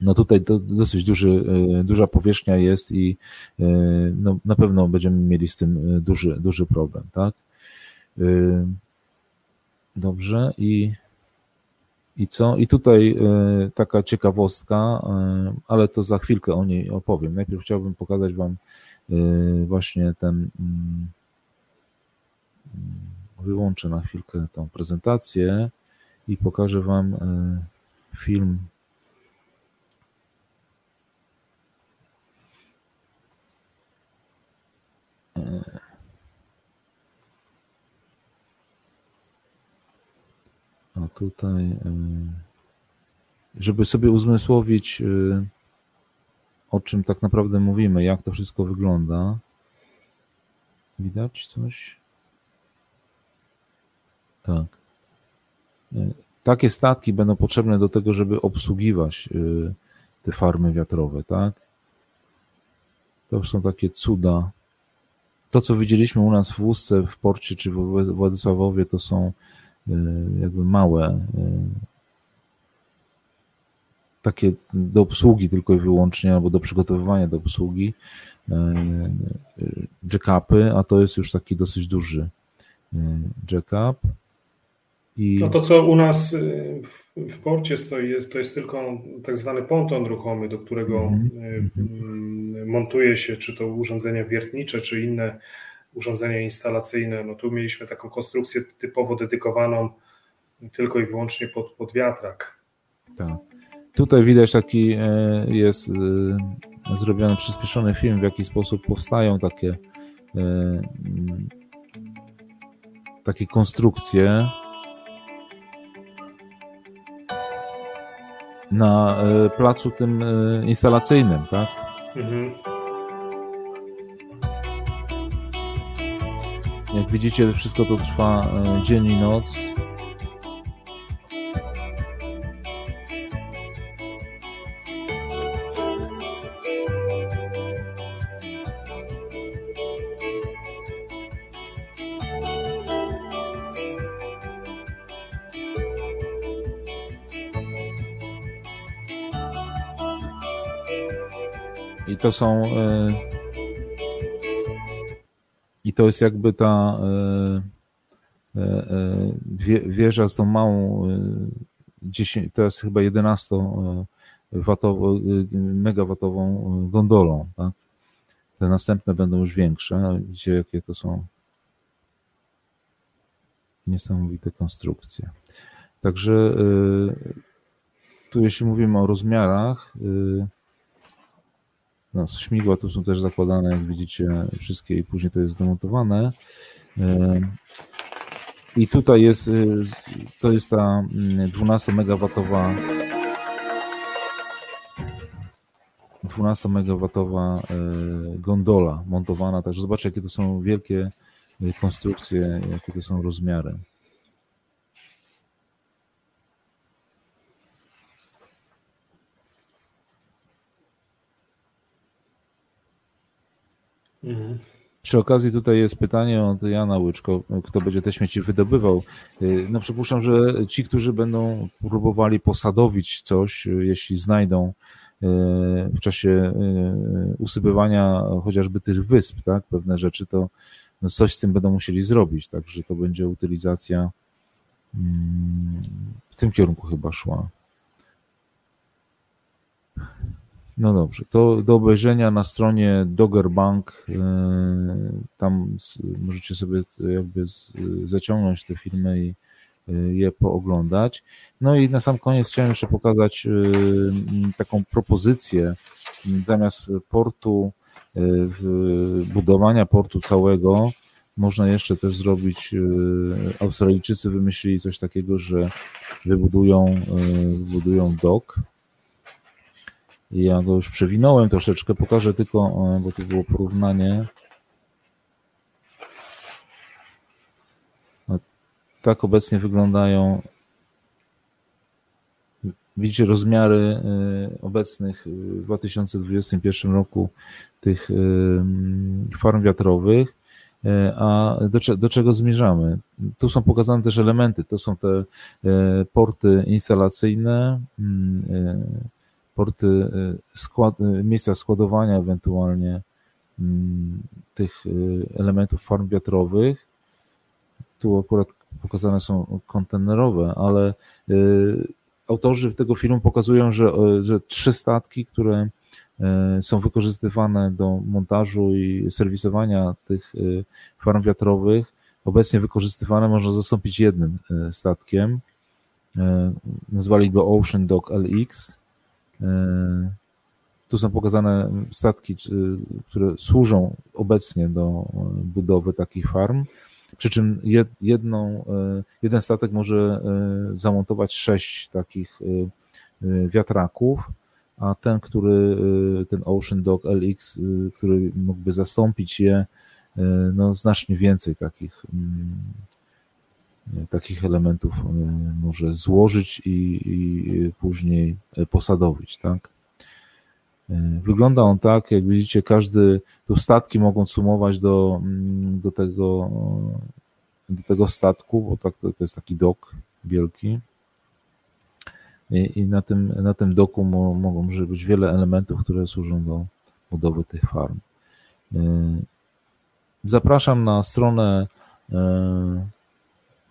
no tutaj to dosyć duży, e, duża powierzchnia jest i e, no, na pewno będziemy mieli z tym e, duży, duży problem, tak? Dobrze i, i co? I tutaj taka ciekawostka, ale to za chwilkę o niej opowiem. Najpierw chciałbym pokazać Wam właśnie ten mm, wyłączę na chwilkę tą prezentację i pokażę Wam film A tutaj, e, żeby sobie uzmysłowić, e, o czym tak naprawdę mówimy, jak to wszystko wygląda. Widać coś? Tak. E, takie statki będą potrzebne do tego, żeby obsługiwać te farmy wiatrowe, tak? To są takie cuda to, co widzieliśmy u nas w Łusce, w porcie czy w Władysławowie, to są e, jakby małe e, takie do obsługi tylko i wyłącznie, albo do przygotowywania do obsługi e, jackupy, a to jest już taki dosyć duży jackup. I... No to co u nas w porcie stoi, jest, to jest tylko tak zwany ponton ruchomy, do którego mm. montuje się czy to urządzenia wiertnicze, czy inne urządzenia instalacyjne. No tu mieliśmy taką konstrukcję typowo dedykowaną tylko i wyłącznie pod, pod wiatrak. Tak. Tutaj widać taki e, jest e, zrobiony przyspieszony film, w jaki sposób powstają takie e, takie konstrukcje na placu tym instalacyjnym, tak? Mhm. Jak widzicie, wszystko to trwa dzień i noc. To są. E, I to jest jakby ta e, e, wieża z tą małą, 10, to jest chyba 11 watową, megawatową gondolą. Tak? Te następne będą już większe. Widzicie, jakie to są niesamowite konstrukcje. Także tu jeśli mówimy o rozmiarach, no, śmigła tu są też zakładane, jak widzicie, wszystkie i później to jest demontowane. I tutaj jest, y, to jest ta 12 mm, megawatowa 12 megawatowa y, gondola montowana, także zobaczcie jakie to są wielkie y, konstrukcje, jakie to są rozmiary. Mhm. Przy okazji tutaj jest pytanie od Jana Łyczko, kto będzie te śmieci wydobywał. Y, no przypuszczam, że ci, którzy będą próbowali posadowić coś, y, jeśli znajdą y, w czasie usypywania chociażby tych wysp, tak, pewne rzeczy, to no coś z tym będą musieli zrobić, także to będzie utylizacja mm, w tym kierunku chyba szła. No dobrze, to do obejrzenia na stronie Doggerbank. E, tam możecie sobie jakby zaciągnąć te filmy i e, je pooglądać. No i na sam koniec chciałem jeszcze pokazać e, taką propozycję zamiast portu, budowania portu całego, można jeszcze też zrobić, Australijczycy wymyślili coś takiego, że wybudują, wybudują dok ja go już przewinąłem troszeczkę, pokażę tylko, bo tu było porównanie. No, tak obecnie wyglądają Widzicie rozmiary y, obecnych w 2021 roku tych farm wiatrowych, a do, do, czego zmierzamy? Tu są pokazane też elementy, to są te porty instalacyjne, porty, y, skład, y, miejsca składowania ewentualnie mm, tych y, elementów farm wiatrowych. Tu akurat pokazane są kontenerowe, ale autorzy tego filmu pokazują, że, że trzy statki, które są wykorzystywane do montażu i serwisowania tych farm wiatrowych, obecnie wykorzystywane można zastąpić jednym statkiem. Nazwali go Ocean Dog LX tu są pokazane statki, które służą obecnie do budowy takich farm. Przy czym jedną, e, jeden statek może e, zamontować sześć takich wiatraków, a ten, który, ten Ocean Dog LX, który mógłby zastąpić je, no znacznie więcej takich, mm, takich elementów e, może złożyć i, i później posadowić, tak? E, wygląda on tak, jak widzicie, każdy, tu statki mogą sumować do, mm, do tego, do tego statku, bo tak, to jest taki dok wielki. I, i na, tym, na tym doku mo, mogą być wiele elementów, które służą do budowy tych farm. E, zapraszam na stronę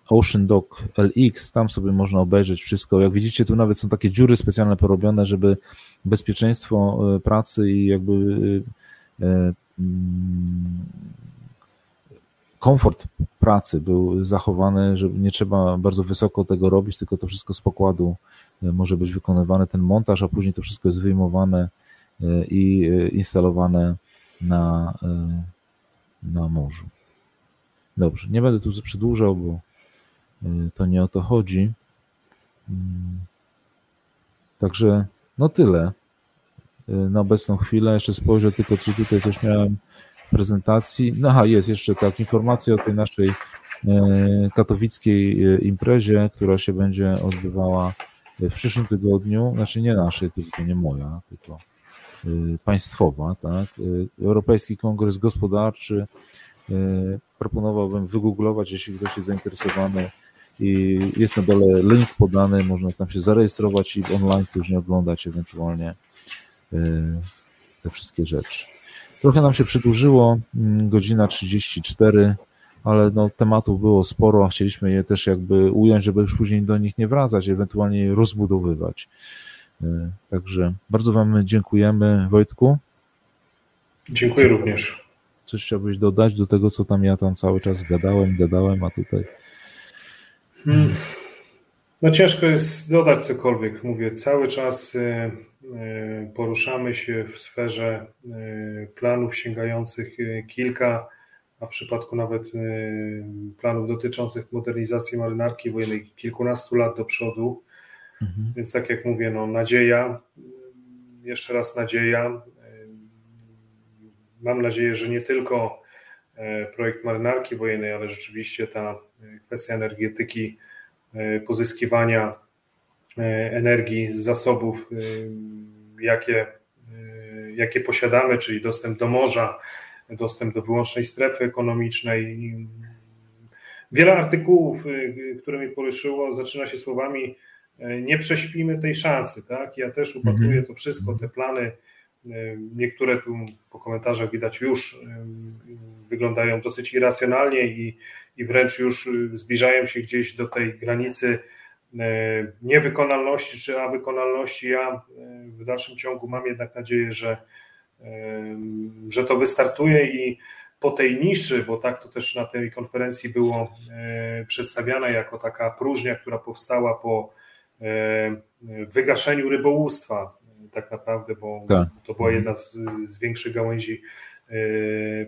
Ocean Dock LX, tam sobie można obejrzeć wszystko. Jak widzicie, tu nawet są takie dziury specjalne porobione, żeby bezpieczeństwo pracy i jakby mm, komfort pracy był zachowany, że nie trzeba bardzo wysoko tego robić, tylko to wszystko z pokładu e, może być wykonywane, ten montaż, a później to wszystko jest wyjmowane e, i e, instalowane na, na morzu. Dobrze, nie będę tu przedłużał, bo to nie o to chodzi. Mm. Także no tyle na obecną chwilę. Jeszcze spojrzę tylko, czy tutaj coś miałem prezentacji. No aha, jest jeszcze tak, informacja o tej naszej katowickiej imprezie, która się będzie odbywała w przyszłym tygodniu, znaczy nie naszej, tylko nie moja, tylko państwowa, tak. Europejski Kongres Gospodarczy. Proponowałbym wygooglować, jeśli ktoś jest zainteresowany i jest na dole link podany, można tam się zarejestrować i online później oglądać ewentualnie te wszystkie rzeczy. Trochę nam się przedłużyło, mm, godzina 34, ale no, tematów było sporo, a chcieliśmy je też jakby ująć, żeby już później do nich nie wracać, ewentualnie je rozbudowywać. E, także bardzo Wam dziękujemy, Wojtku. Dziękuję co, również. Coś chciałbyś dodać do tego, co tam ja tam cały czas gadałem, gadałem, a tutaj. Hmm. No ciężko jest dodać cokolwiek. Mówię, cały czas y, E, poruszamy się w sferze e, planów sięgających kilka, a w przypadku nawet planów dotyczących modernizacji marynarki wojennej kilkunastu lat do przodu. Mhm. Więc tak jak mówię, no nadzieja, jeszcze raz nadzieja. Mam nadzieję, że nie tylko projekt marynarki wojennej, ale rzeczywiście ta kwestia energetyki, pozyskiwania E, energii z zasobów, e, jakie, e, jakie posiadamy, czyli dostęp do morza, dostęp do wyłącznej strefy ekonomicznej. Wiele artykułów, które mi poruszyło, zaczyna się słowami nie prześpimy tej szansy. Tak? Ja też upatruję mhm. to wszystko, te plany. Niektóre tu po komentarzach widać już wyglądają dosyć irracjonalnie i, i wręcz już zbliżają się gdzieś do tej granicy niewykonalności czy a wykonalności. Ja w dalszym ciągu mam jednak nadzieję, że, że to wystartuje i po tej niszy, bo tak to też na tej konferencji było przedstawiane jako taka próżnia, która powstała po wygaszeniu rybołówstwa, tak naprawdę, bo tak. to była jedna z, z większych gałęzi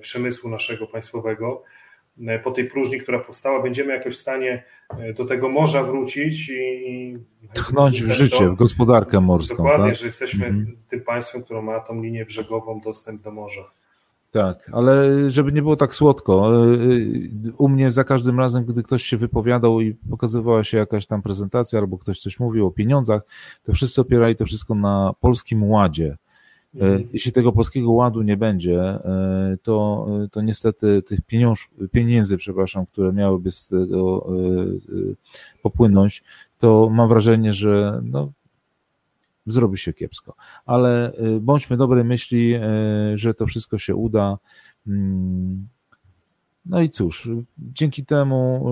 przemysłu naszego państwowego. E, po tej próżni, która powstała, będziemy jakoś w stanie e, do tego morza wrócić i tchnąć w życie, to, w gospodarkę morską. Dokładnie, tak? że jesteśmy mhm. tym państwem, które ma tą linię brzegową, dostęp do morza. Tak, ale żeby nie było tak słodko, e, u mnie za każdym razem, gdy ktoś się wypowiadał i pokazywała się jakaś tam prezentacja albo ktoś coś mówił o pieniądzach, to wszyscy opierali to wszystko na polskim ładzie. E, mhm. Jeśli tego polskiego ładu nie będzie, e, to, to niestety tych pieniądz, pieniędzy, przepraszam, które miałyby z tego e, popłynąć, to mam wrażenie, że no, zrobi się kiepsko. Ale bądźmy dobrej myśli, że to wszystko się uda. Mm, no i cóż, dzięki temu,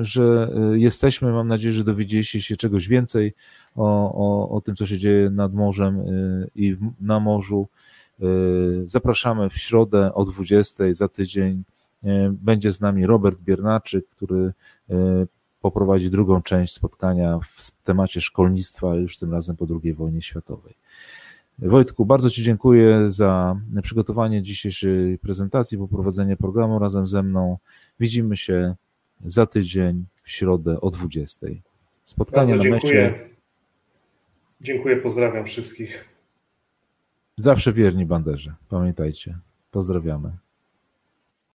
y, że y, jesteśmy, mam nadzieję, że dowiedzieliście się czegoś więcej o, o, o tym, co się dzieje nad morzem y, i na morzu. Zapraszamy w środę o 20 za tydzień. Będzie z nami Robert Biernaczyk, który poprowadzi drugą część spotkania w temacie szkolnictwa, już tym razem po II wojnie światowej. Wojtku, bardzo Ci dziękuję za przygotowanie dzisiejszej prezentacji, poprowadzenie programu razem ze mną. Widzimy się za tydzień w środę o 20. Spotkanie bardzo na dziękuję. mecie. Dziękuję, pozdrawiam wszystkich. Zawsze wierni banderze, pamiętajcie. Pozdrawiamy.